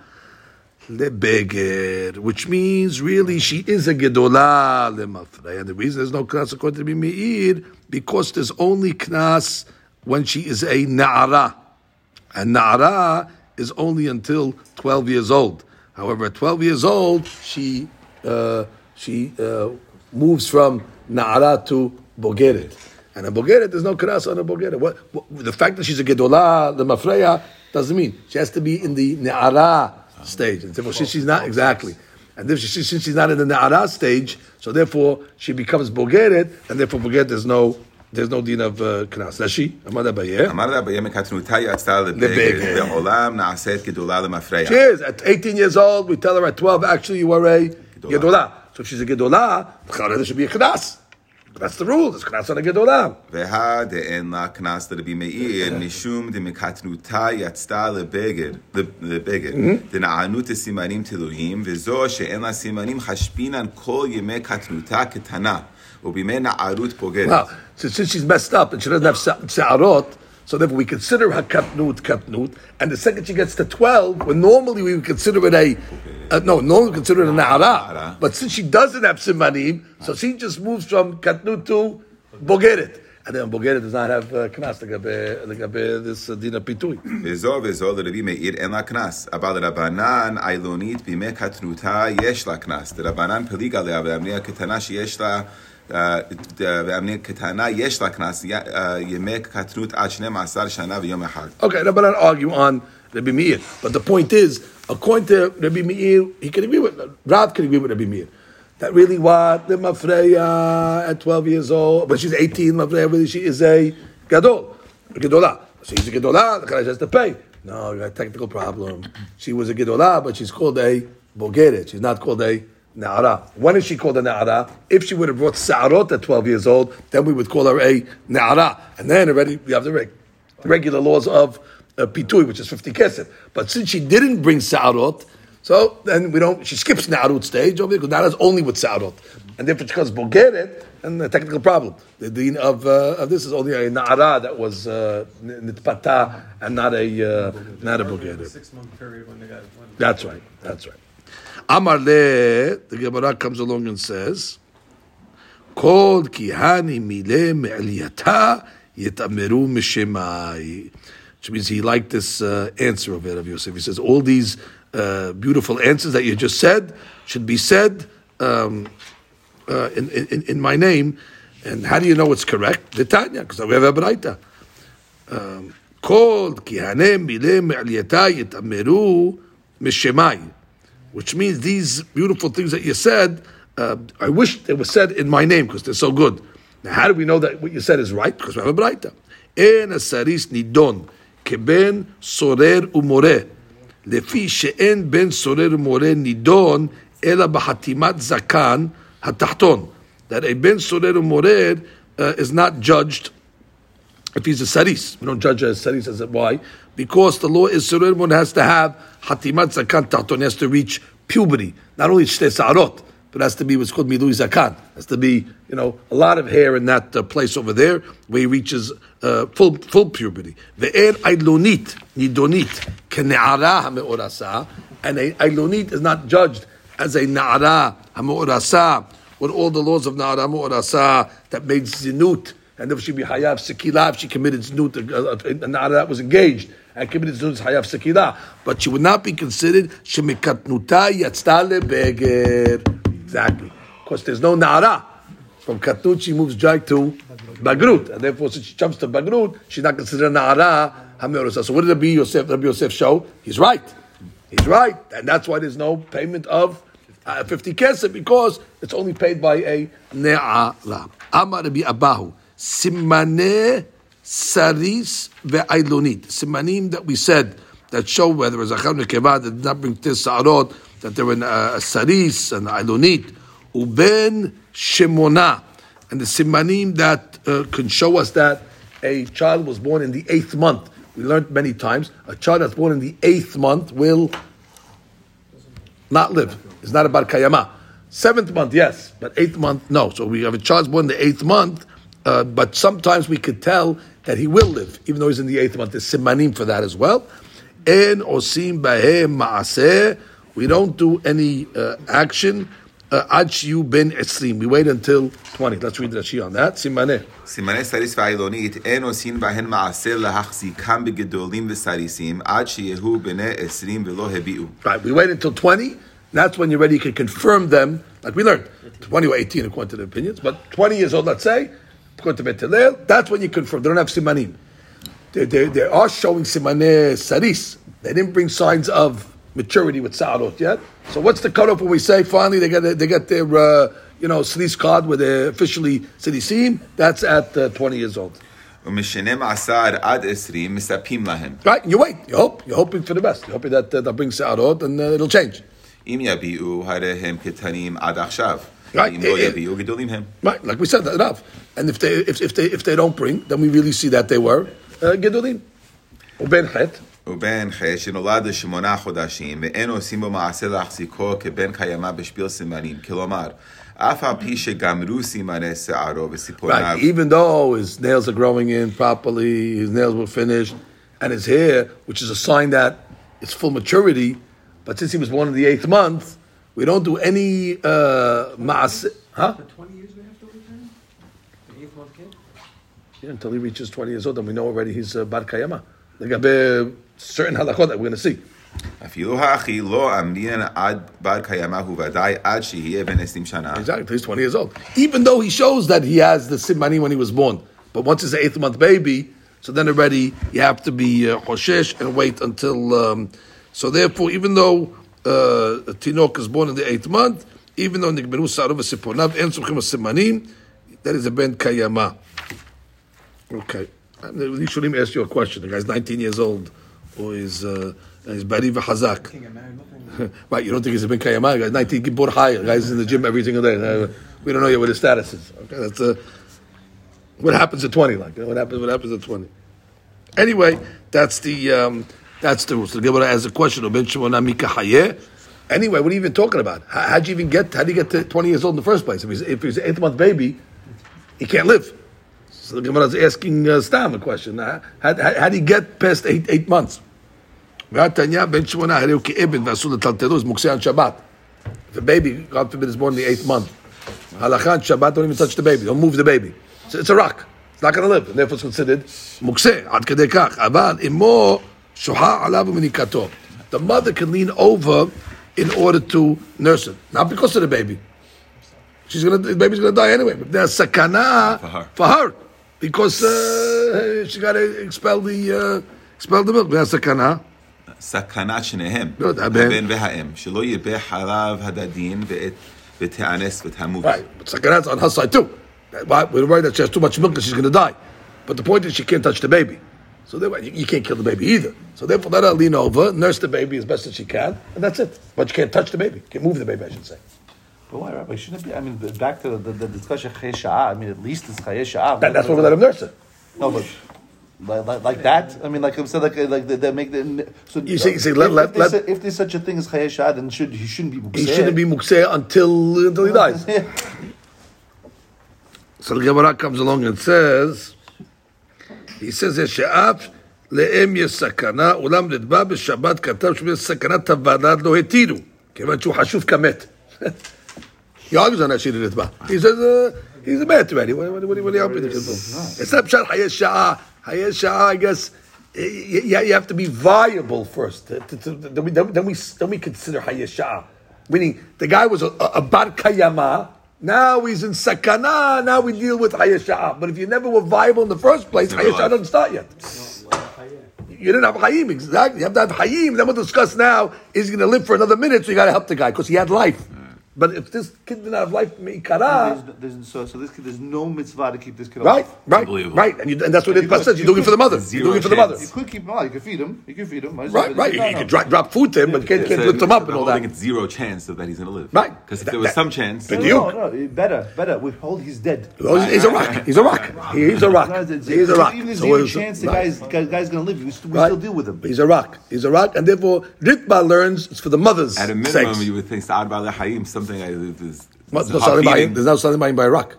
lebeged, which means really she is a gedola lemafrei. And the reason there's no knas according to Rabbi Meir, because there's only knas when she is a na'ara. And na'ara is only until 12 years old. However, at 12 years old, she uh, she uh, moves from na'ara to bogeret. And a bogeret, there's no knas on a bogeret. What, what, the fact that she's a gedolah, the mafreya, doesn't mean she has to be in the na'ara stage. And therefore, she's not exactly. And if she, since she's not in the na'ara stage, so therefore she becomes bogeret, and therefore bogeret there's no there's no din of uh, knas. Rashi, Amar She is at 18 years old. We tell her at 12, actually, you are a gedola. So if she's a gedola. there should be a knas. That's the rule. There's knas on a gedola. Veha de'en la knas l'Rabbi Meir mishum demekatnutai atzal lebeged lebeged mm-hmm. dena'anut simanim teluhim vezo she'en la simanim hashpinan kol yemekatnuta ketana. Well, so since she's messed up and she doesn't have se'arot, so therefore we consider her katnut katnut, and the second she gets to 12, when normally we would consider it a, uh, no, normally consider it a na'ara, but since she doesn't have simanim, so she just moves from katnut to bogeret. And then bogeret does not have uh, knas this uh, dina pitui. Vezor vezor the Rabbi Meir en la knas. the Rabbanan Aylonit bime katnuta yesh la knas. The Rabbanan peliga avamnia amnia ketana la ואמניה קטנה יש לה קנס, י- אה, ימי קטנות עד 12 שנה ויום אחד. Okay, no, but I don't argue on Rabbi Meir. But the point is, according to Rabbi Meir, he can agree with Rav can agree with Rabbi Meir. That really what the Mafreya at 12 years old, but she's 18, Mafreya really she is a gadol, a gedolah. So she's a gedolah, the Kalash has to pay. No, you got a technical problem. She was a gedolah, but she's called a bogeret. She's not called a Na'ara. When is she called a Na'ara? If she would have brought Sa'arot at 12 years old, then we would call her a Na'ara. And then already we have the reg- regular laws of uh, Pitui, which is 50 kesef. But since she didn't bring Sa'arot, so then we don't, she skips Na'arut stage, over because Na'ara is only with Sa'arot. And therefore she becomes Bogeret, and a technical problem. The dean of, uh, of this is only a Na'ara that was uh, Nitpata and not a, uh, not a Bogeret. six month period when they got That's right. That's right. Amar le, the Gemara comes along and says, Kol kihani mile me'eliyata Yitameru mishemai. Which means he liked this uh, answer of Rav Yosef. He says, all these uh, beautiful answers that you just said should be said um, uh, in, in, in, my name. And how do you know it's correct? Netanya, because we have a Braita. Um, כל כהנם מילי מעלייתה which means these beautiful things that you said, uh, I wish they were said in my name because they're so good. Now, how do we know that what you said is right? Because we have a braita. En asaris nidon keben sorer umore lefi she'en ben sorer umore nidon ela bahatimat zakan hatachton that a ben sorer umore uh, is not judged if he's a saris. We don't judge a saris as a why because the law is Surir one has to have hatimat zakan tahton, has to reach puberty. Not only shtei sa'arot, but has to be what's called milui zakan. Has to be, you know, a lot of hair in that uh, place over there where he reaches uh, full full puberty. Ve'er ailonit, nidonit, kene'ara ha'me'orasa, and a ailonit is not judged as a na'ara ha'me'orasa, with all the laws of na'ara ha'me'orasa that made zinut, and if she be hayav sekila, if she committed znut, uh, uh, uh, na'ara that was engaged but she would not be considered shemikatnuta yatzta lebeger. Exactly, because there's no na'ara. From katnut she moves direct to bagrut, and therefore since she jumps to bagrut, she's not considered na'ara hamerosa. So what did Rabbi Yosef, Rabbi Yosef show? He's right. He's right, and that's why there's no payment of uh, 50 kesef because it's only paid by a ne'ara. Amar Rabbi Abahu, simane saris ve'ailonit. Simanim that we said that show whether it's a cham nekeva that did not bring tis sa'arot, that there were uh, a saris and ailonit, uben shemona. And the simanim that uh, can show us that a child was born in the eighth month. We learned many times a child that's born in the eighth month will not live. It's not about kayama. Seventh month, yes, but eighth month, no. So we have a child born in the eighth month, uh, but sometimes we could tell that he will live, even though he's in the eighth month. There's simanim for that as well. En osim bahem maaseh. We don't do any uh, action. uh, Ad shiyu ben esrim. We wait until twenty. Let's read Rashi on that. Simaneh. סימני סריס ועילונית אין עושים בהן מעשה להחזיקם בגדולים וסריסים עד שיהיו בני עשרים ולא הביאו. Right. We wait until twenty. That's when you're ready. You can confirm them, like we learned. Twenty or eighteen, according to the opinions, but twenty years old, let's say, according to Bet Hillel, that's when you confirm. They don't have simanim. They, they, they are showing simane saris. They didn't bring signs of maturity with Sa'arot yet. So what's the cutoff when we say finally they got they their uh, you know saris card where they officially Sidisim? That's at uh, 20 years old. Right, you wait. You hope. You're hoping for the best. You're hoping that uh, that brings Sa'arot and uh, it'll change. אם יביאו, הרי הם קטנים עד עכשיו. Right. אם לא Eh, eh. יביאו, גדולים הם. Right? Like we said, enough. And if they if, if they if they don't bring, then we really see that they were uh, Gedolim. ובין חטא, ובן חטא שנולד לשמונה חודשים, ואין עושים בו מעשה להחזיקו כבן קיימא בשפיל סימנים. כלומר, אף על פי שגמרו סימני שערו וציפורניו, Right. Even though his nails are growing in properly, his nails were finished, and his hair, which is a sign that it's full maturity, but since he was born in the eighth month, we don't do any uh, maas. Huh? For 20 years we have to wait for him? The eighth month kid? Yeah, until he reaches 20 years old, and we know already he's uh, bar kayama. Like certain halachot that we're going to see. אפילו האחי לא אמרין עד בר קיימא הוא ודאי עד שיהיה בן עשרים שנה. Exactly, he's 20 years old. Even though he shows that he has the simani when he was born. But once he's an eighth month baby, so then already you have to be uh, hoshesh and wait until. Um, so therefore, even though uh, Tinok is born in the eighth month, even though Nigberu Saruv Siponav and Sumchim Simanim, that is a ben Kayama. Okay. Yishulim asked you a question. The guy's 19 years old, or is uh, he's Bari V'Hazak. Right, you don't think he's a ben kayama? Guy's 19, Gibor High. Guy's in the gym every single day. Uh, we don't know yet what his status is. Okay, that's uh, what happens at 20. Like you what happens? What happens at 20? Anyway, that's the um, that's the rules. The Gemara has a question. Anyway, what are you even talking about? How, would you even get? How do you get to 20 years old in the first place? If he's, if he's an eighth month baby, he can't live. So the Gemara is asking uh, Stam a question. Uh, how, how, do you get past eight, eight months? If a baby, God forbid, is born in the eighth month, halachan Shabbat don't even touch the baby. Don't move the baby. It's a rock. It's not going to live, and therefore it's considered mukse ad kedekach. Aval imo אמו שוחה עליו ומניקתו. The mother can lean over in order to nurse it, not because of the baby. She's gonna, the baby's gonna die anyway. But there's sakana For her. for her, because uh, she got to expel the uh, expel the milk. There's sakana. סכנת שניהם, לא, הבן. הבן והאם, שלא ירבה חלב הדדין ואת- ותאנס ותמות. Right, but sakana's on her side too. Why- We're worried that she has too much milk and she's going to die. But the point is she can't touch the baby. So therefore, you, you can't kill the baby either. So therefore, let her lean over, nurse the baby as best as she can, and that's it. But you can't touch the baby. You can't move the baby, I should say. But why, Rabbi? Shouldn't it be? I mean, back to the, the discussion I mean, at least it's Chayesha'a. That, that's why we let him nurse it. No, but like, like, like that. I mean, like I'm saying, like like they, make the. So You say- you say let- if, let- if, there's let- if there's such a thing as Chaye Sha'ah, then should he shouldn't be. He shouldn't be mukseh until, until he dies. Yeah. So the Gemara comes along and says, he says, שאף לאם יש סכנה, אולם נתבע בשבת כתב שיש סכנת הוולד לא התירו, כיוון שהוא חשוב כמת. He argues on that sheet of נתבע. He says, uh, he's a מת already, what, what, what, what are you helping him for? It's not pshat חיי שעה, חיי שעה, I guess, you, you you have to be viable first. To, to, to, then, we, then, we, then we consider חיי שעה. Meaning, the guy was a, a, a bar kayama, now he's in sakana. Now we deal with hayashah. But if you never were viable in the first place, hayashah doesn't start yet. You didn't have hayim exactly. You have to have hayim. Then we'll discuss now. Is he going to live for another minute? So you got to help the guy because he had life. But if this kid didn't have life, meikara, There's, there's, so, so this kid, there's no mitzvah to keep this kid right, alive. right, Unbelievable. right. And, you, and that's what You the could- says. You're doing it for the mother. You're doing it for the mother. You could keep him alive. You could feed him. You could feed him. As Right, right. no, You no. can drop, drop food to him, but you can't, can't lift him up and all I think that. it's zero chance that he's going to live. Right. Because if That- there was that- some chance, But No, you- no, no, better, better. We hold he's dead. He's, he's a rock. He's a rock. He's a rock. He's a rock. Even if there's it's- zero chance the right. guy's, guy's going to live, we, st- we Right. still deal with him. He's a rock. He's a rock, and therefore Ritba learns it's for the mother's at a minimum, you would think Sa'ad Ba'al Hayim, something I is no something feeding. There's no by a rock.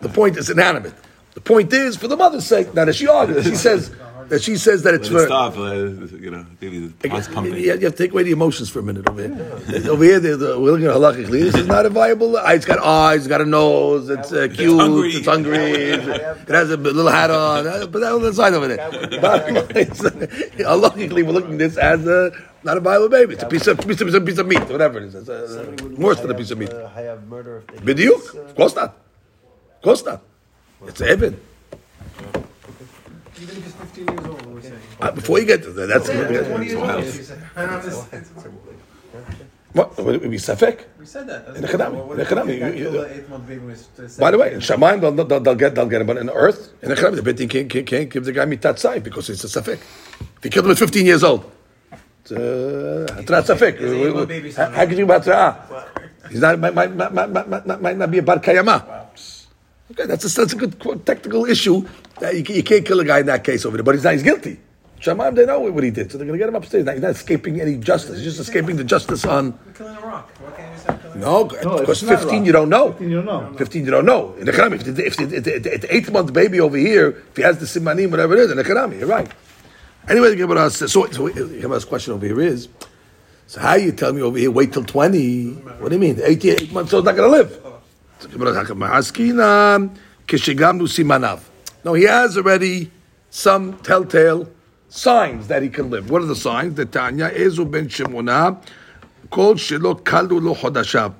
The point is inanimate. The point is for the mother's sake. Now that she argues, she says that she says that it's Let it stop, uh, you know, maybe the heart's pumping. You have to take away the emotions for a minute over here. over here, they're, they're, we're looking at halachically. This is not a viable. uh, It's got eyes, it's got a nose, it's uh, cute, hungry. it's hungry, it has a little hat on. uh, But that on the side over there. Bottom line halachically, we're looking at this as a not a viable baby. It's a piece of piece of, piece of, piece of meat, whatever it is. It's uh, worse than a piece of meat. Uh, have murder if they Bediuk? Of course not. Of course not. It's Evan. Even if he's 15 years old, we're saying. Uh, before you get to that, that's 20 years old. I don't. What? Would be safek? We said that. In the Chadami, What- what in the Chadami, the guy you- you- killed the eighth month baby was to By the way, in? Shamayim, they'll, they'll, they'll get they'll get him, but in earth, in the Chadami, the Betin can't, can't, can't give the guy mitat tzai because it's a safek. If he killed him at 15 years old, it's, uh, safek. His eight-month baby's How could you about He's not might, might, might, might, might, not be a bar kayama. Okay, that's a, that's a good technical issue. That you, you can't kill a guy in that case over there, but he's not. He's guilty. Shamayim, they know what he did, so they're going to get him upstairs. Now, He's not escaping any justice. He's just escaping the justice on. Killing a rock. Why can't you say killing No, No, because it's 15 you don't know. 15 you don't know. 15 you don't know. In the Karami, if the, if the, if the, if the eighth month baby over here, if he has the simanim, whatever it is, in the Karami, you're right. Anyway, the Gemara says, so, so uh, the Gemara's question over here is, so how you tell me over here, wait till 20? What do you mean? 88 months old, not going to live. Um, no, he has already some telltale signs that he can live. What are the signs? The Tanya, Ezu ben Shimona, called Shilo Kalu lo Chodashav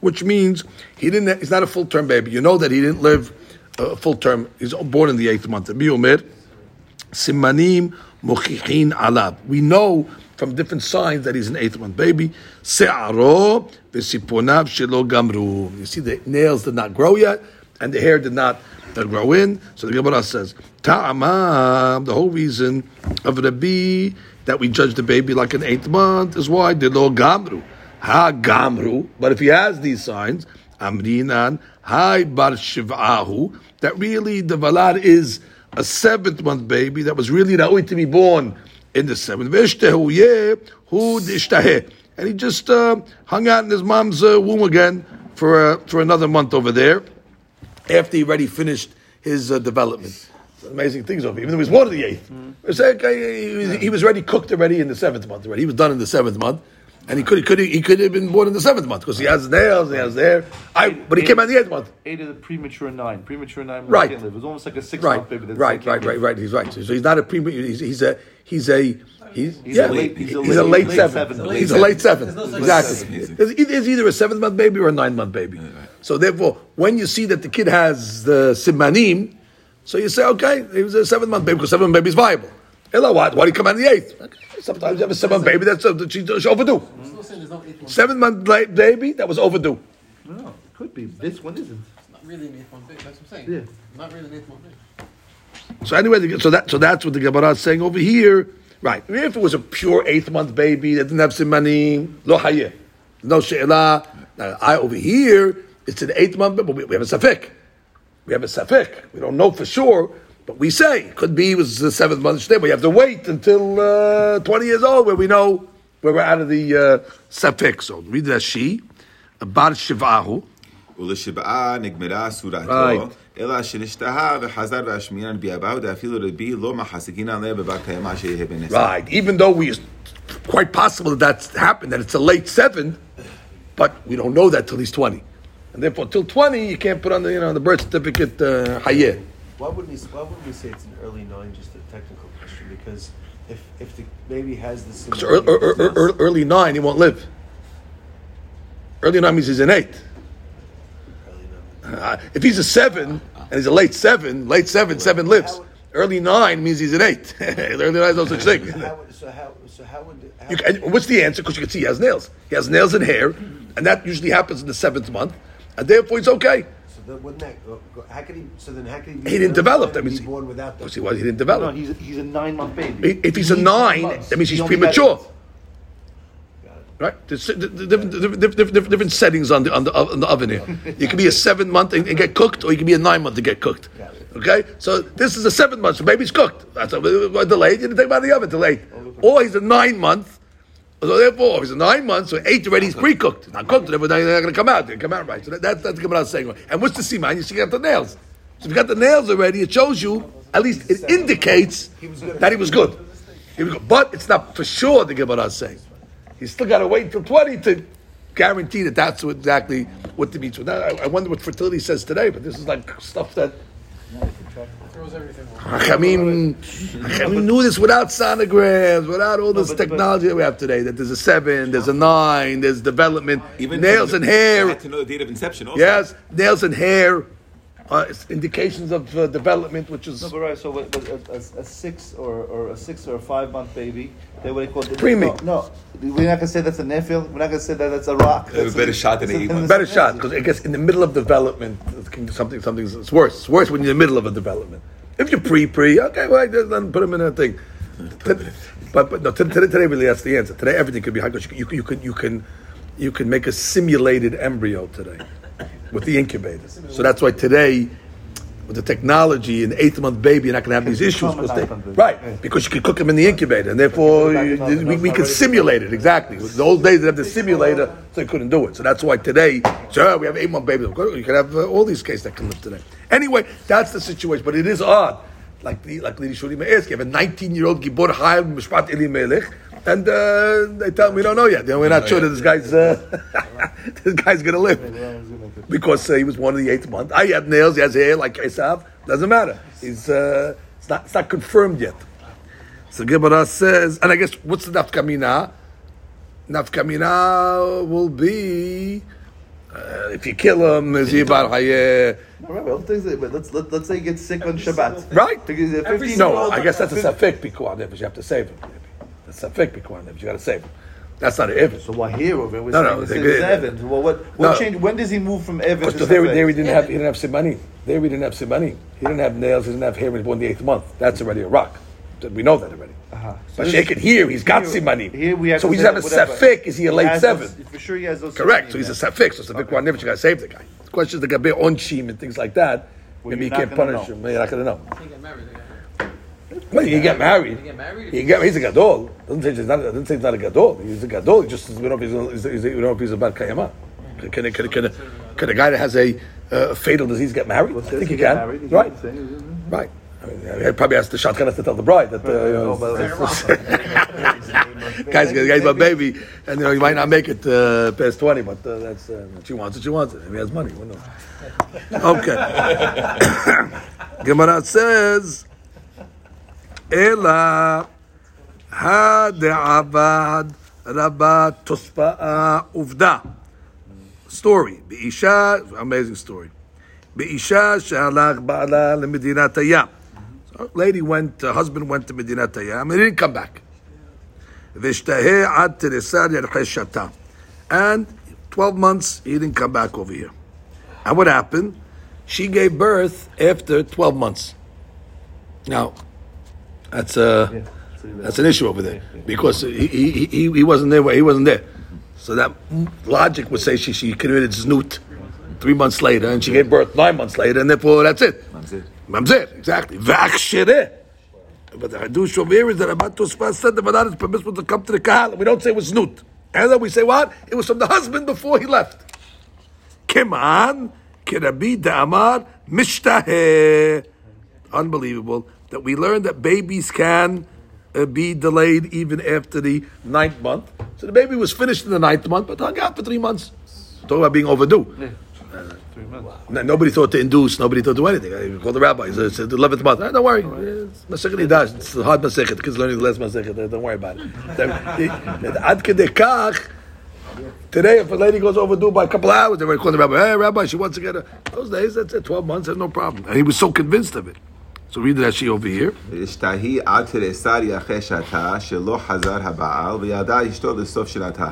which means he didn't. He's not a full term baby. You know that he didn't live uh, a full term. He's born in the eighth month. Simanim mochichin alab. We know from different signs that he's an eighth month baby. Se'aro v'siponav shelo gamru. You see, the nails did not grow yet, and the hair did not grow in. So the Gemara says, Ta'amam, the whole reason of Rabbi that we judge the baby like an eighth month is why dilo gamru. Ha gamru. But if he has these signs, amrinan, hai bar shiv'ahu, that really the valad is a seventh month baby that was really ra'ui to be born in the seventh. Dishtaheh. And he just uh, hung out in his mom's uh, womb again for, uh, for another month over there after he already finished his uh, development. Amazing things over. Even though he was born in the eighth. Uh, he, was, he was already cooked already in the seventh month already. He was done in the seventh month. And he could, he could, he could have been born in the seventh month because he has nails, he has hair. I, but he came out in the eighth month. Eight is a premature nine. Premature nine months Right. live. It was almost like a six Right, month baby. that right, right, live. right, right. He's right. So he's not a premature. He's, he's a he's a he's, He's yeah, a late- he's a he's a late- late, late seven. seven. He's a late seven. No Exactly. It's either, it's either a seventh month baby or a nine month baby. So therefore, when you see that the kid has the simanim, so you say, okay, he was a seventh month baby because seven month baby is viable. Ella, what? Why do you come out in the eighth? Okay. Sometimes you have a seven month baby that's uh, that she's overdue. Still saying there's no eighth month. Seven month late baby that was overdue. No, it could be. This one isn't. It's not really an eighth month baby. That's what I'm saying. Yeah. Not really an eighth month baby. So anyway, so that so that's what the Gemara is saying over here. Right. If it was a pure eighth month baby that didn't have simanim, lo hayeh, no she'ela. Now, I over here, it's an eighth month, baby, but we, we have a safek. We have a safek. We don't know for sure, but we say could be it was the seventh month today. But you have to wait until uh, twenty years old where we know where we're out of the uh, safek. So read that she, bar shivahu. ולשבעה נגמרה סורתו, Right. אלא שנשתהה וחזר והשמיען ביאבהו, דאפילו רבי לא מחזיקין עליה בבר קיימא שיהיה בנסה. Right. Even though we quite possible that that's happened, that it's a late seven, but we don't know that till he's twenty, and therefore till twenty you can't put on the you know the birth certificate uh, hayeh. Why wouldn't we? Why wouldn't we say it's an early nine? Just a technical question, because if if the baby has the So similar ear- ear- ear- ear- early nine he won't live. Early nine means he's an eight. Uh, if he's a seven and he's a late seven, late seven, seven lives. Early nine means he's an eight. Early nine is no such thing. How, would- so how? So how would? How, can, what's the answer? Because you can see he has nails. He has nails and hair, and that usually happens in the seventh month, and therefore it's okay. So then wouldn't that? Go, go, how could he? So then how could he? Be He didn't develop. That Be means born without Because them. he, was, he didn't No, develop. he's a, he's a nine month baby. If he's a He needs nine, months. that means he's He only got premature. Right? There's di- di- different, settings on the, on, the, on the oven here. You can be a seven month and, and get cooked, or you can be a nine month to get cooked. Okay? So this is a seven month, so baby's cooked. That's a, a delayed. You didn't take him out of the oven, delayed. Or he's a nine month. So therefore, he's nine months, so eight already he's pre-cooked. Not cooked, they're not going to come out. They come out right. So that, that's that's the Gemara saying. And what's the seman? You see, you got the nails. So if you got the nails already, it shows you, at least it indicates that he was good. He was good. But it's not for sure the Gemara is saying. He's still got to wait until 20 to guarantee that that's exactly what the mitzvah. Now, I, I wonder what fertility says today, but this is like stuff that. Hachamim, Hachamim knew this without sonograms, without all this but- but- technology that we have today. That there's a seven, there's a nine, there's development, Even nails and hair. to know the date of inception also. Yes, nails and hair uh, indications of uh, development, which is No, but right. So, what, but a, a, a six or, or a six or a five month baby, they what they call Preemie. No, no, we're not gonna say that's a nephew. We're not gonna say that that's a rock. It was That's better shot than that's eight a- months. better shot because I guess in the middle of development, it something something's it's worse. It's worse when you're in the middle of a development. If you're pre pre, okay, well, then put them in a thing. But but no, today, today, today really that's the answer. Today everything could be high because you, you can you can you can make a simulated embryo today with the incubator. So that's why today. With the technology, an eighth month baby, you're not going to have these issues. because they- right, because you can cook them in the incubator, and therefore you- we, we simulate it exactly. The old days they had the simulator, so they couldn't do it. So that's why today, sure, we have eight month babies. You can have uh, all these cases that can live today. Anyway, that's the situation. But it is odd, like the like Lady Shuri may ask, you have a 19 year old Gibor Hayel Mishpat Eli Melech, and uh, they tell him we don't know yet. We're not sure that this guy's uh, this guy's gonna live because uh, he was one of the eighth month. I had nails, he has hair like Esav. Doesn't matter. He's uh, it's not it's not confirmed yet. So Gemara says, and I guess what's the nafkamina? Nafkamina will be uh, if you kill him, is he bar hayeh? Remember, let's, say- but let's let, let's say he gets sick on Shabbat. Right. Because a Every 15 No, I guess that's a safek pikuach nefesh. You have to save him. That's a safek pikuach nefesh. You got to save him. That's not an evan. So why here over we're No, saying no, this they is. Evan. Well, what what No. changed? When does he move from Evan to Because there, Safek? there he didn't have he didn't have simani. There he didn't have simani. He didn't have nails. He didn't have hair when he was born the eighth month. That's already a rock. We know that already. Uh-huh. So But this- Sheikh it here, he's got here- simani. Here we have so to we just have a whatever. safek. Is he a late has seven? those- for sure, he has those. Correct. So simony he's a then. safek. So safek one never you got to save the guy. The question is the gabe onshim and things like that. Well, Maybe you can't punish know. him. You're not going to know. He get married again. Well, he get married. He get married. He get, he's a gadol. Doesn't say he's not. Doesn't say he's not a gadol. He's a gadol. He just we don't know if he's a, he's a, he's a, we don't know if he's a bad kayama. Can, can, can, can, can a guy that has a uh, fatal disease get married? Well, I think he he can. married, he's Right. not saying- Right. I mean, he probably has the shotgun has to tell the bride that uh, you know, Oh, guys, guys, my baby, and you know, he might not make it uh, past twenty, but uh, that's uh, she wants it. She wants it. If he has money, who knows? Okay. Gemara says, "Ela had'avad rabba tospa'a uvda." Story. Beisha, amazing story. Beisha shalach ba'ala lemedinat hayam. So, lady went, uh, husband went to Medinat hayam, and he didn't come back. V'shtaheh ad teresar yarcheh shata. And 12 months, he didn't come back over here. And what happened? She gave birth after 12 months. Now, that's uh, a, that's an issue over there because he, he, he, he wasn't there. Where he wasn't there. So that logic would say she, she committed znut three months later and she gave birth nine months later and therefore that's it. Mamzer. Mamzer, exactly. But the Hadush over here is that Rabat Tospa said the Banan is permissible to come to the Kahal. We don't say it was Nut. And then we say what? It was from the husband before he left. Keman, Kirabi Da'amar, Mishtaheh. Unbelievable that we learned that babies can uh, be delayed even after the ninth month. So the baby was finished in the ninth month, but hung out for three months. Talk about being overdue. No- Nobody thought to induce. Nobody thought to do anything. I called the rabbi. "It's the eleventh month. Eh, don't worry. It's Masechet Hidash. It's a hard Masechet. Kids learning the last Masechet. Eh, Don't worry about it. Then, the- Ad kedei kach, Today, if a lady goes overdue by a couple of hours, they were calling the rabbi. Hey, rabbi, she wants to get a. Those days, that's it. Twelve months, that's no problem. And he was so convinced of it. So read that she over here. אשתהי עד תרסר יחי שעתה, שלא חזר הבעל, וידע אשתו לסוף שנתה.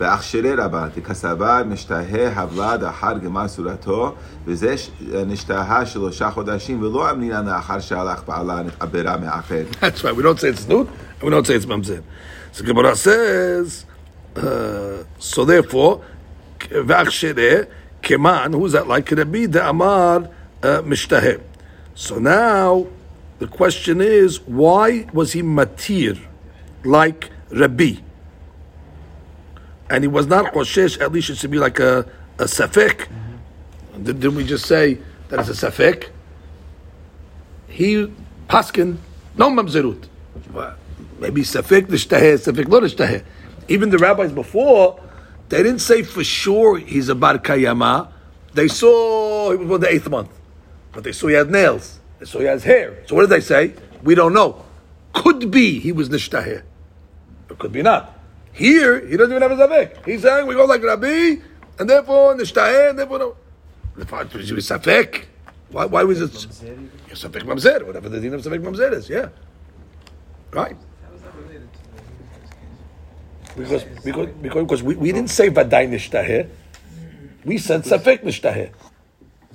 ואכשירי רבה, דכסבר משתהה הבלד אחר גמר סורתו, וזה ש- נשתהה שלושה חודשים, ולא אמרינן לאחר שהלך בעלה נתעברה מאחר. That's right. We don't say it's nut, and we don't say it's mamzer. So Gemara says, uh, so therefore, v'achshere keman. Who's that like? Could it be the amar mishtaheh? So now the question is, why was he matir like Rabbi? And he was not choshesh. At least it should be like a a safek. Mm-hmm. Did, did we just say that it's a safek? he paskin no mamzerut. Maybe safek nishtaheh, safek lo nishtaheh. Even the rabbis before, they didn't say for sure he's a bar kayama. They saw he was born the eighth month, but they saw he had nails. They saw he has hair. So what did they say? We don't know. Could be he was nishtaheh. It could be not. Here, he doesn't even have a safek. He's saying we go like Rabbi, and therefore nishtaheh, and therefore no. If I was safek, Why, why was it even? Safek Mamzer, whatever the din of Safek Mamzer is? Yeah. Right. The Because, because, because, because we, we didn't say Vaday Nishtaheh. We said Safek Nishtaheh.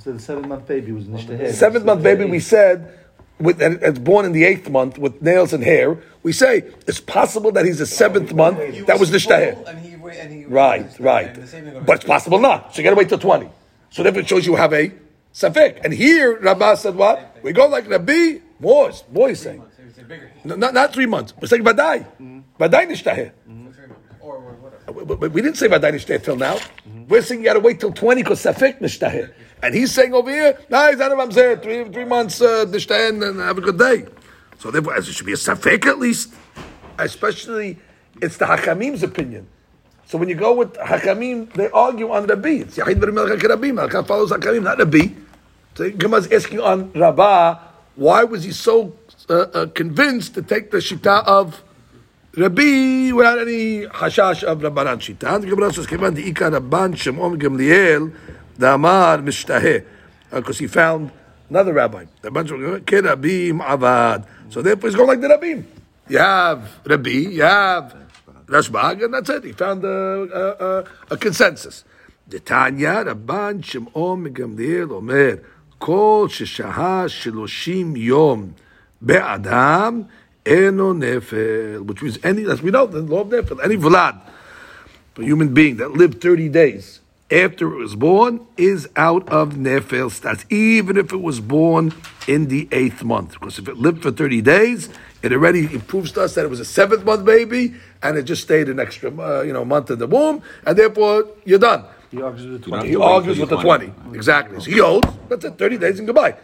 So the seven month baby was nishtaheh. Seventh month baby, we said, with, and it's born in the eighth month with nails and hair. We say it's possible that he's a seventh month that was Nishtaheh. And he, wa- and he Right, right. And the same thing over But it's possible not. So you gotta wait till 20. So therefore it shows you have a Safek. And here, Rabbah said what? We go like Rabbi, boys, boys saying. So it's a bigger. No, not, not three months. We're saying Nishtaheh. Mm-hmm. Mm-hmm. Three months. Or, or whatever. But, but- but we didn't say Vadai Nishtaheh till now. We're saying you gotta wait till 20 because Safek Nishtaheh. And he's saying over here, nah, he's out of Mamzer, three, three months uh, and, have a good day. So therefore, as it should be a Safek at least. Especially, it's the Hakamim's opinion. So when you go with Hakamim, they argue on Rabbi. It's Yahid Barim Al Rabbi. Follows Hakamim, not Rabbi. So Gemara's asking on Rabbah, why was he so uh, uh, convinced to take the Shita of Rabbi without any hashash of Rabbanan Shita? And the Gemara says, Ika Rabban Shimon Gamliel, the Amar Mishtaheh. Uh, because he found another rabbi. The bunch of uh, Kerabim Avad. So therefore he's going like the Rabbim. You have Rabbi, you have Rashbag, and that's it. He found a, a, a, a consensus. Tanya Rabban Shimon Gamliel Omer, Kol Sheshaha Shiloshim Yom Be'adam Eno Nefel, which means any, as we know, the law of Nefel, any Vlad, a human being that lived 30 days after it was born is out of nefil stats, even if it was born in the eighth month. Because if it lived for 30 days, it already it proves to us that it was a seventh month baby and it just stayed an extra uh, you know month in the womb, and therefore you're done. He argues with the 20. have He argues with the you're 20. Exactly. So he holds, that's it, 30 days and goodbye.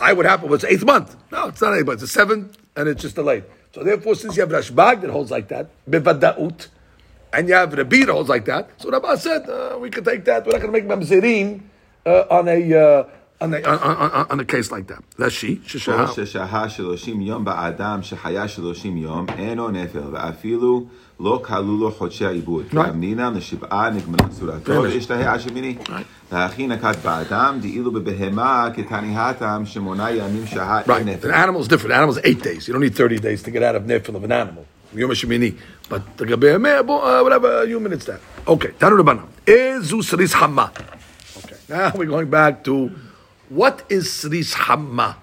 I would happen was eighth month. No, it's not eighth month, it's a seventh and it's just delayed. So therefore, since you have Rashbag that holds like that, Bivada'ut, and you have Rabbi holds like that. So Rabbi said, uh, we could take that. We're not going to make Mamzerim uh, on a. Uh, on a, on, on, on a case like that. That's she. Sheshaha. yom ba'adam shehaya shaloshim yom eno nefel ve'afilu lo kalulu chodshei ibud. Amninam l'shib'a nigmana surato v'ishtahei ashemini. Ha'achi nakat ba'adam di'ilu bebehema ketanihatam shemona yamim shahat nefel. Right. An animal's different. An animal's eight days. You don't need 30 days to get out of nefel of an animal. Yom Shemini. But the gabe uh, whatever human it's that. Okay. Tanu Rabbanan. Ezu Sris Hamma. Okay. Now we're going back to what is Sris Hamma?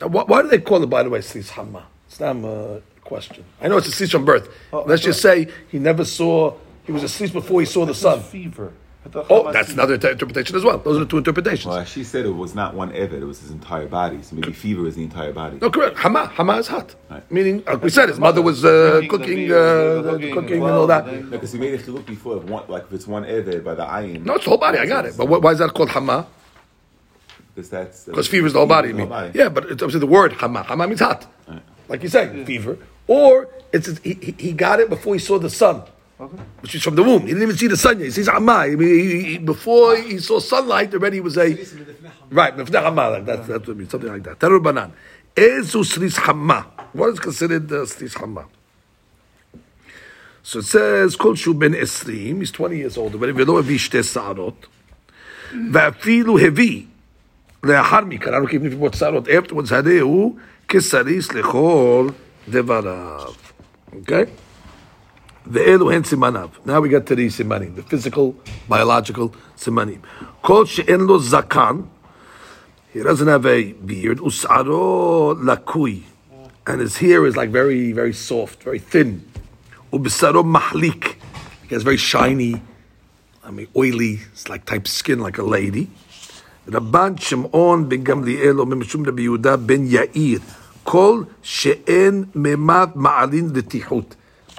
Why, why do they call it, by the way, Sris Hamma? It's not a question. I know it's a Sris from birth. Oh, Let's just say he never saw, he was asleep before he saw the sun. Fever. I thought Oh, that's another t- interpretation as well. Those are the two interpretations. Well, she said it was not one Evid, it was his entire body. So maybe fever is the entire body. No, correct. Hama, Hama is hot. Right. Meaning, like we said, his mother was uh, Cooking cooking, uh, cooking, cooking and all that. then- Because he made a chiluk before, of one, like if it's one Evid by the ayin. No, it's the whole body. I got it. But wh- why is that called Hama? Because that's. Because fever is the whole body. I Fever is mean. the whole body. Yeah, but it's obviously the word Hama. Hama means hot. Like you say, fever. Or it's he, he- he got it before he saw the sun. Which is from the womb. He didn't even see the sun yet. He sees Hama. I mean, he, he, before he saw sunlight, already was a. Right, Mifneh Hama. Like that's, that's what it means. Something like that. Tarur Banan. Ezu Sris Hama. What is considered uh, Sris Hama? So it says, Kol Shu Ben Esrim, he's 20 years old, but ולא הביא שתי שערות, ואפילו הביא לאחר מכן, אנחנו כיוונים לפני שערות, afterwards, הרי הוא כסריס לכל דבריו. Okay? The Elohim simanav. Now we got to the simanim, the physical, biological simanim. Kol she'en lo zakan. He doesn't have a beard. Usaro lakui. And his hair is like very, very soft, very thin. Ubisaro mahlik. He has very shiny, I mean, oily, it's like type skin, like a lady. Rabban Shimon, גמליאל אומר משום רבי ben בן יאיר, כל שאין מימיו מעלין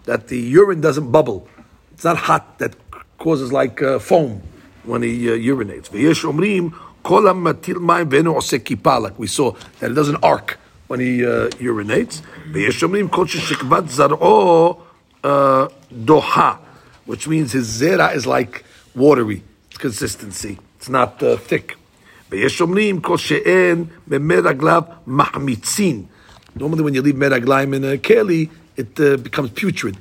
that the urine doesn't bubble. It's not hot, that causes like uh, foam when he uh, urinates. ויש אומרים, כל המטיל מים ואינו עושה כיפה, like we saw, that it doesn't arc when he uh, urinates. ויש אומרים, כל ששכבת זרעו uh, דוחה, which means his zera is like watery, it's consistency, it's not uh, thick. ויש אומרים כל שאין במי רגליו מחמיצין. Normally when you leave מי רגליים in a keli, it uh, becomes putrid,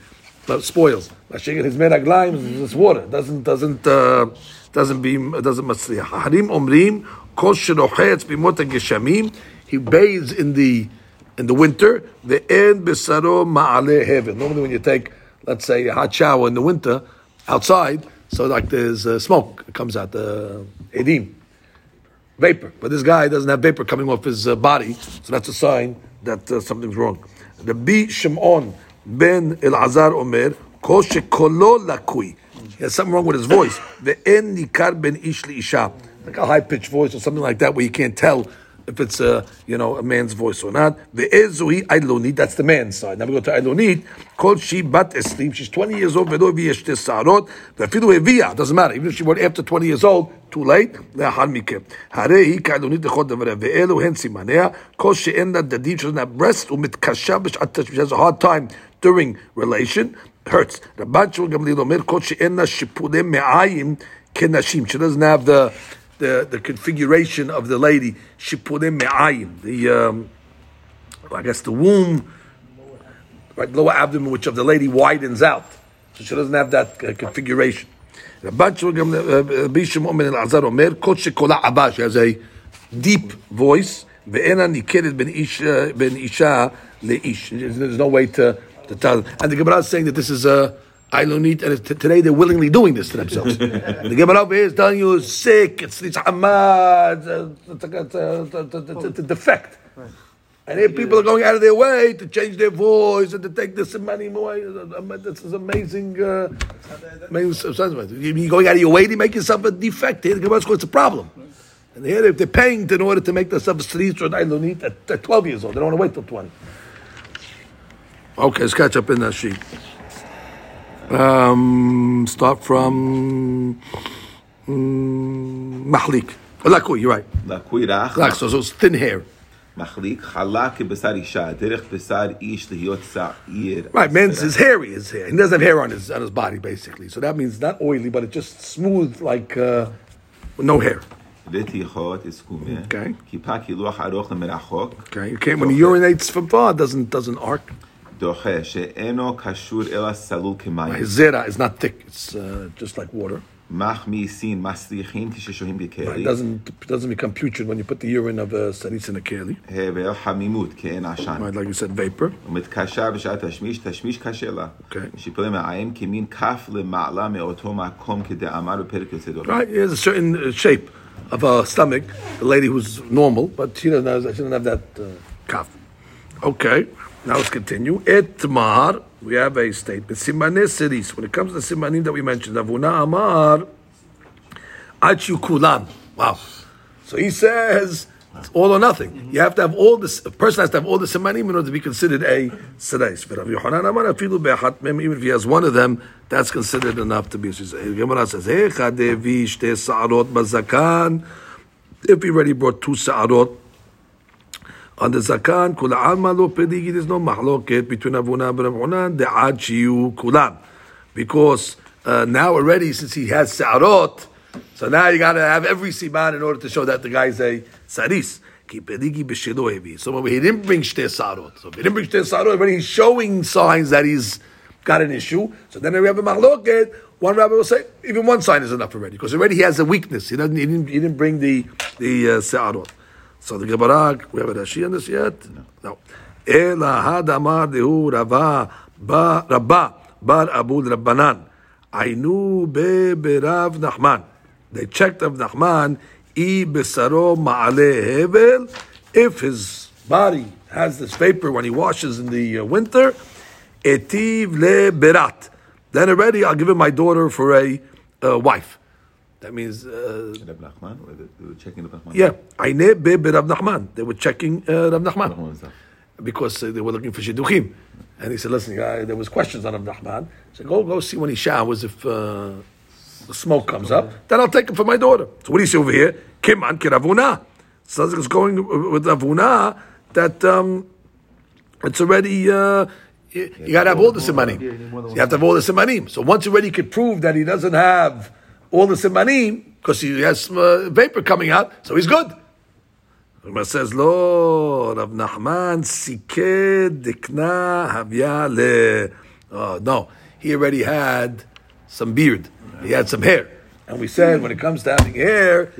but spoils. Mashigit his meraglaim is water. Doesn't doesn't uh, doesn't be doesn't masriach. Harim omrim kol shenochetz bimot geshamim. He bathes in the in the winter. The end besaro ma'ale heaven. Normally, when you take let's say a hot shower in the winter outside, so like there's uh, smoke it comes out the uh, edim vapor. But this guy doesn't have vapor coming off his uh, body, so that's a sign that uh, something's wrong. B Shimon ben Elazar Omer, kol shekolo lakui. He has something wrong with his voice. The en nikar ben ish isha, like a high pitched voice or something like that, where you can't tell if it's a you know a man's voice or not. The Ve'ezuhi ailonit. That's the man's side. Now we go to ailonit. Called she bat esteem. She's twenty years old. Ve'lo v'yeshte sarot. Ve'filu evia. Doesn't matter. Even if she were after twenty years old, too late. Le'ahar mikem. Hare hi ka'ailonit lechod davra. Ve'elu hen simanea. Called she enda. dadim. She doesn't have breast. Umit Umitkasha b'shat. She has a hard time during relation. Hurts. Rabban Shmuel Gamliel Omer Kol She la shipule me'ayim kenashim. She doesn't have the the, the configuration of the lady, שיפולי מעיים, the, um, I guess the womb, right, lower abdomen, which of the lady widens out. So she doesn't have that uh, configuration. רבן שמעון גם רבי שמעון בן אלעזר אומר, כל שקולה עבה, she has a deep voice, ואינה ניכרת בין איש- בין אישה לאיש. There's no way to, to tell. And the Gemara is saying that this is a Ailonit, and it's- today they're willingly doing this to themselves. the Gemara over here is telling you it's sick, it's, it's hamad, uh, it's, a- it's, it's, a- it's, a- it's a defect. And here people are going out of their way to change their voice and to take this money away. Uh, uh, this is amazing. Uh, amazing. You're going out of your way to make yourself a defect. Here, the Gemara it's a problem. And here, if they're paying in order to make themselves streets or Ailonit at, at 12 years old, they don't want to wait till 20. Okay, let's catch up in that sheet. Um, start from mm, Mahlik. Laku, you're right. Lakui Lak, so, so it's thin hair. Halak Isha, Derech Ish Sa'ir. Right, mens his hairy, Is hair. He doesn't have hair on his on his body, basically. So that means not oily, but it's just smooth, like uh, no hair. Is kume. Okay. Aroch. Okay. You can't when he urinates from far, doesn't doesn't arc doche she'eno kashur ela salul kemayim. Zera is not thick; it's uh, just like water. Sin. It doesn't doesn't become putrid when you put the urine of a saritz in a keli. Hevel hamimut ke'en ashan. Right, like you said, vapor. Umitkasha b'shat tashmish kashela. Okay. Kimin kaf le'ma'la me'oto makom u'perik yotzedor. Right, there's a certain uh, shape of a stomach. The lady who's normal, but she doesn't have, she doesn't have that uh, cough. Okay now let's continue. Etmar, we have a statement. Simane siris. When it comes to simanim that we mentioned, Avuna Amar, Achu Kulan. Wow. So he says it's all or nothing. Mm-hmm. You have to have all this. A person has to have all the simanim in order to be considered a serais. But Rav Yochanan Amar afilu be'achat mem, even if he has one of them, that's considered enough to be. Gemara says, "Hecha devi shte sa'arot bazakan." If he already brought two sa'arot on the zakan, kula alma lo pedigi. There's no mahloket between Avuna and Rav Yochanan. De'ad shiyu kulan, because uh, now already since he has sa'arot. So now you got to have every siman in order to show that the guy's a saris. So when he didn't bring shte sarot, so if he didn't bring shte sarot, already he's showing signs that he's got an issue. So then we have a mahloket. One rabbi will say even one sign is enough already because already he has a weakness. He doesn't. He didn't. He didn't bring the the uh, sarot. So the Gemara, we have a Rashi on this yet? No. Ela had amar dehu rava ba rabba bar abud rabbanan. Ainu be berav Nachman. They checked of Nachman, i besaro ma'ale hevel. If his body has this vapor when he washes in the uh, winter, etiv le berat. Then already I'll give him my daughter for a uh, wife. That means. Uh, Reb Nachman? They were checking Reb Nachman? Yeah. Aine be Reb Nachman. They were checking uh, Reb Nachman. Because uh, they were looking for Shidduchim. And he said, listen, there was questions on Rav Nachman. He said, go, go see when he showers if uh, the smoke comes up. Then I'll take him for my daughter. So what do you see over here? Kiman kiravuna. So it's going with Avuna, that um, it's already... Uh, you, you got to have all the simanim. You have to have all the simanim. So once already you could prove that he doesn't have all the simanim, because he has uh, vapor coming out, so he's good. Rama says, Lo, Rav Nachman siked dikna havya le. Oh, no. he already had some beard. He had some hair. And we said when it comes to having hair,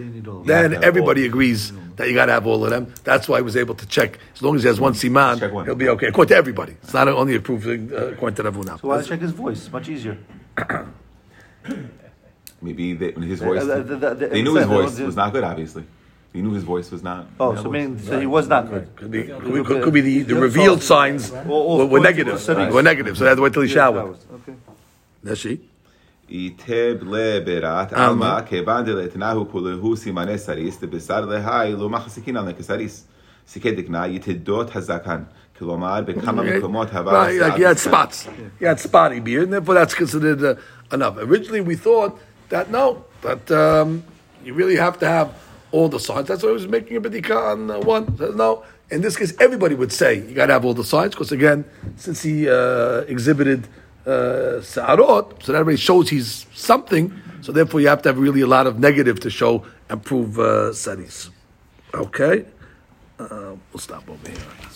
then everybody agrees that you got to have all of them. That's why he was able to check. As long as he has one siman, one. he'll be okay. According to everybody. It's not only approved uh, according to Rav Huna. So why check his voice? Much easier. Maybe they, his voice. Uh, the- the- the- they knew his they don't voice do- was not good. Obviously, he knew his voice was not. Oh, so meaning so he was not good. Could be, could, be- could, could be the, the revealed signs were, were negative. Were negative, so they had to wait till he showered. Okay. That's she. איתב לבירת עלמא כיוון דלתנאו כולהו סימני סריס דבשר להי לא מחזיקין על כסריס. סיכי דקנה יתדות הזקן. כלומר, בכמה מקומות הבא Right, like he had spots. He had spotty beard, and therefore that's considered uh, enough. Originally, we thought that no, that um, you really have to have all the signs. That's why I was making a bedika on uh, one. Says no. In this case, everybody would say you got to have all the signs because again, since he uh, exhibited uh, sa'arot, so that already shows he's something. So therefore, you have to have really a lot of negative to show and prove uh, saris. Okay, uh, we'll stop over here.